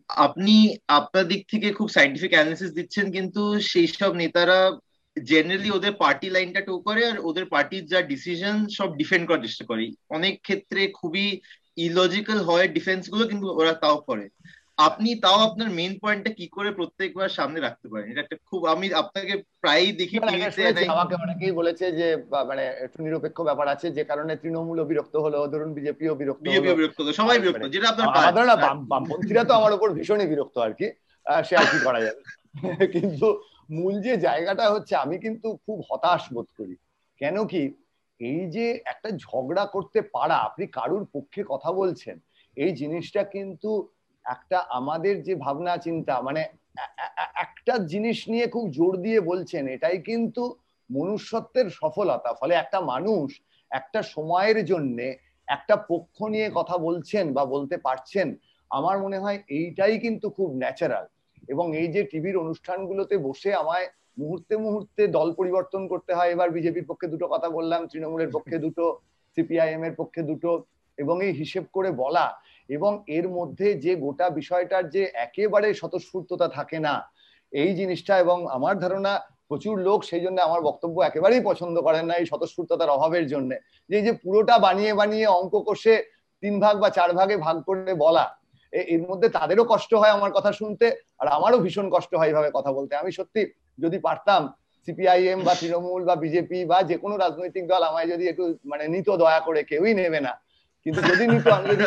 আপনি আপনার দিক থেকে খুব সাইন্টিফিক অ্যানালিসিস দিচ্ছেন কিন্তু সেই সব নেতারা জেনারেলি ওদের পার্টি লাইনটা টো করে আর ওদের পার্টির যা ডিসিশন সব ডিফেন্ড করার চেষ্টা করে। অনেক ক্ষেত্রে খুবই ইলজিক্যাল হয় ডিফেন্সগুলো কিন্তু ওরা তাও করে। আপনি তাও আপনার মেইন পয়েন্টটা কি করে প্রত্যেকবার সামনে রাখতে পারেন? এটা একটা খুব আমি আপনাকে প্রায়ই দেখি আমাকে অনেকেই বলেছে যে মানে একটু নিরপেক্ষ ব্যাপার আছে যে কারণে তৃণমূলও বিরক্ত হলো ধরুন বিজেপিও বিরক্ত বিজেপিও বিরক্ত হলো সবাই বিরক্ত মানে যেটা আপনার বামপন্থীরা তো আমার উপর ভীষণই বিরক্ত আর কি। সে আর কি করা যাবে? কিন্তু মূল যে জায়গাটা হচ্ছে, আমি কিন্তু খুব হতাশ বোধ করি। কেন কি, এই যে একটা ঝগড়া করতে পারা, আপনি কারুর পক্ষে কথা বলছেন, এই জিনিসটা কিন্তু একটা আমাদের যে ভাবনা, চিন্তা মানে একটা জিনিস নিয়ে খুব জোর দিয়ে বলছেন, এটাই কিন্তু মনুষ্যত্বের সফলতা। ফলে একটা মানুষ একটা সময়ের জন্য একটা পক্ষ নিয়ে কথা বলছেন বা বলতে পারছেন, আমার মনে হয় এইটাই কিন্তু খুব ন্যাচারাল এবং এই যে টিভির অনুষ্ঠানগুলোতে বসে আমায় মুহূর্তে মুহূর্তে দল পরিবর্তন করতে হয়। এবার বিজেপির পক্ষে দুটো কথা বললাম তৃণমূলের পক্ষে দুটো সিপিআইএম এর পক্ষে দুটো এবং এই হিসেব করে বলা এবং এর মধ্যে যে গোটা বিষয়টার যে একেবারে স্বতঃস্ফূর্ততা থাকে না এই জিনিসটা এবং আমার ধারণা প্রচুর লোক সেই জন্য আমার বক্তব্য একেবারেই পছন্দ করেন না এই স্বতঃস্ফূর্ততার অভাবের জন্য। যে যে পুরোটা বানিয়ে বানিয়ে অঙ্ক কষে তিন ভাগ বা চার ভাগে ভাগ করে বলা এর মধ্যে তাদেরও কষ্ট হয় আমার কথা শুনতে, আর আমারও ভীষণ কষ্ট হয় এইভাবে কথা বলতে। আমি সত্যি যদি পারতাম, সিপিআইএম বা তৃণমূল বা বিজেপি বা যে কোনো রাজনৈতিক দল আমায় যদি একটু মানে নিত দয়া করে, কেউই নেবে না। কিন্তু যদি নিত, আমি যদি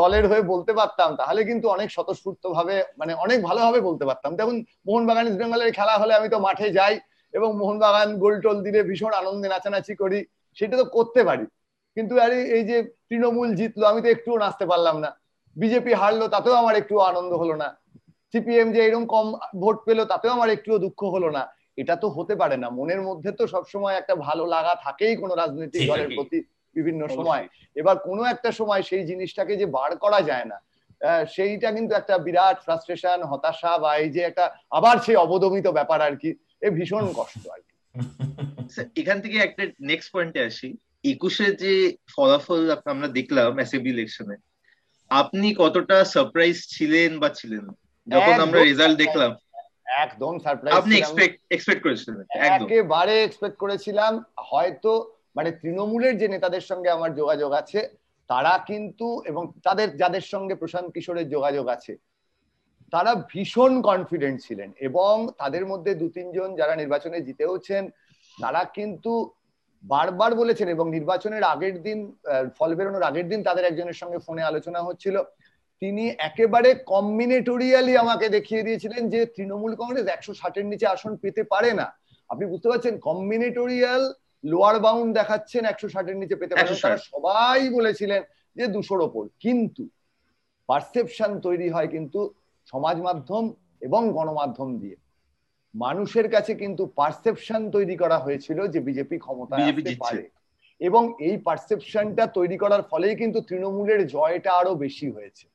দলের হয়ে বলতে পারতাম, তাহলে কিন্তু অনেক স্বতঃস্ফূর্ত ভাবে মানে অনেক ভালোভাবে বলতে পারতাম। যেমন মোহনবাগান ইস্ট বেঙ্গলের খেলা হলে আমি তো মাঠে যাই, এবং মোহনবাগান গোল টোল দিলে ভীষণ আনন্দে নাচানাচি করি, সেটা তো করতে পারি। কিন্তু আরে এই যে তৃণমূল জিতলো আমি তো একটুও নাচতে পারলাম না। বিজেপি হারলো তাতেও আমার একটু আনন্দ হলো না। সিপিএম যে এরকম কম ভোট পেল তাতেও আমার একটুও দুঃখ হলো না। এটা তো হতে পারে না। মনের মধ্যে তো সবসময় একটা ভালো লাগা থাকেই কোনো রাজনৈতিক দলের প্রতি বিভিন্ন সময়। এবার কোনো একটা সময় সেই জিনিসটাকে যে বার করা যায় না সেইটা কিন্তু একটা বিরাট ফ্রাস্ট্রেশন হতাশা বা এই যে একটা আবার সেই অবদমিত ব্যাপার আর কি এ ভীষণ কষ্ট আর কি। এখান থেকে একটা নেক্সট পয়েন্টে আসি। একুশে যে ফলাফল আমরা দেখলাম অ্যাসেম্বলি ইলেকশনে আপনি কতটা সারপ্রাইজ ছিলেন বা ছিলেন? যখন আমরা রেজাল্ট দেখলাম। একদম সারপ্রাইজ আপনি এক্সপেক্ট এক্সপেক্ট করেছিলেন একেবারে এক্সপেক্ট করেছিলাম। হয়তো মানে তৃণমূলের যে নেতাদের সঙ্গে আমার যোগাযোগ আছে তারা কিন্তু এবং তাদের যাদের সঙ্গে প্রশান্ত কিশোরের যোগাযোগ আছে তারা ভীষণ কনফিডেন্ট ছিলেন। এবং তাদের মধ্যে দু তিনজন যারা নির্বাচনে জিতেওছেন তারা কিন্তু বারবার বলেছেন এবং নির্বাচনের আগের দিন ফল বেরোনোর আগের দিন তাদের একজনের সঙ্গে ফোনে আলোচনা হচ্ছিল। তিনি একেবারে কম্বিনেটোরিয়ালি আমাকে দেখিয়ে দিয়েছিলেন যে তৃণমূল কংগ্রেস একশো ষাটের নিচে আসন পেতে পারে না। আপনি বুঝতে পারছেন কম্বিনেটোরিয়াল লোয়ার বাউন্ড দেখাচ্ছেন একশো ষাটের নিচে পেতে পারে তারা সবাই বলেছিলেন যে দুশোর ওপর। কিন্তু পারসেপশন তৈরি হয় কিন্তু সমাজ মাধ্যম এবং গণমাধ্যম দিয়ে। মানুষের কাছে কিন্তু পারসেপশন তৈরি করা হয়েছিল যে বিজেপি ক্ষমতা পারে। এবং এই পারসেপশনটা তৈরি করার ফলেই কিন্তু তৃণমূলের জয়টা আরও বেশি হয়েছে।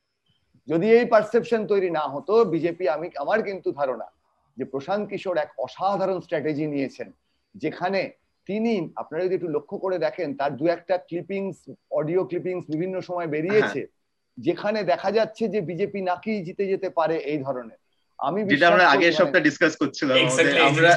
যদি এই পারসেপশন তৈরি না হতো বিজেপি আমি আমার কিন্তু ধারণা যে প্রশান্ত কিশোর এক অসাধারণ স্ট্র্যাটেজি নিয়েছেন যেখানে তিনি আপনারা যদি একটু লক্ষ্য করে দেখেন তার দু একটা ক্লিপিংস অডিও ক্লিপিংস বিভিন্ন সময় বেরিয়েছে যেখানে দেখা যাচ্ছে যে বিজেপি নাকি জিতে যেতে পারে এই ধরনের। আমি যেটা আমরা আগের সপ্তাহে ডিসকাস করছিলাম আমরা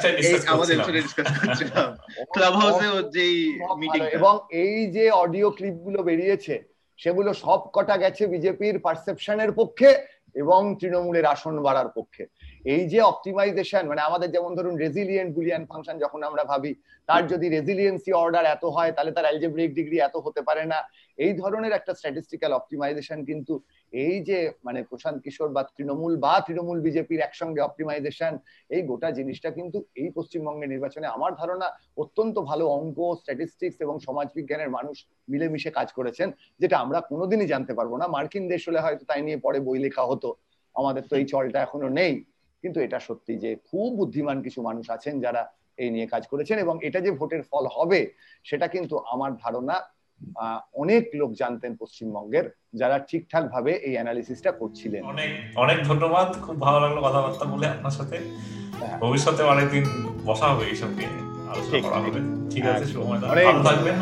আমাদের ডিসকাস করছিলাম। ক্লাব হাউসে যেই মিটিং এবং এই যে অডিও ক্লিপগুলো বেরিয়েছে সেগুলো সব কটা গেছে বিজেপির পারসেপশনের পক্ষে এবং তৃণমূলের আসন বাড়ার পক্ষে। এই যে অপটিমাইজেশন মানে আমাদের যেমন ধরুন রেজিলিয়েন্ট বুলিয়ান ফাংশন যখন আমরা ভাবি তার যদি রেজিলিয়েন্সি অর্ডার এত হয় তাহলে তার অ্যালজেব্রিক ডিগ্রি এত হতে পারে না। এই ধরনের একটা স্ট্যাটিস্টিক্যাল অপটিমাইজেশন কিন্তু এই যে মানে প্রশান্ত কিশোর বা তৃণমূল বা তৃণমূল বিজেপির একসঙ্গে অপটিমাইজেশন এই গোটা জিনিসটা কিন্তু এই পশ্চিমবঙ্গের নির্বাচনে আমার ধারণা অত্যন্ত ভালো অঙ্ক স্ট্যাটিস্টিক্স এবং সমাজবিজ্ঞানের মানুষ মিলেমিশে কাজ করেছেন, যেটা আমরা কোনোদিনই জানতে পারব না। মার্কিন দেশ হলে হয়তো তাই নিয়ে পরে বই লেখা হতো। আমাদের তো এই চলটা এখনও নেই। কিন্তু এটা সত্যি যে খুব বুদ্ধিমান কিছু মানুষ আছেন যারা এই নিয়ে কাজ করেছেন এবং এটা যে ভোটের ফল হবে, সেটা কিন্তু আমার ধারণা অনেক লোক জানতেন পশ্চিমবঙ্গের যারা ঠিকঠাক ভাবে এই অ্যানালিসিসটা করছিলেন। অনেক অনেক ধন্যবাদ। খুব ভালো লাগল কথাবার্তা বলে আপনার সাথে। ভবিষ্যতে অনেকদিন বসা হবে এইসব নিয়ে। আলোচনা করা হবে। ঠিক আছে সময় ভালো থাকবেন।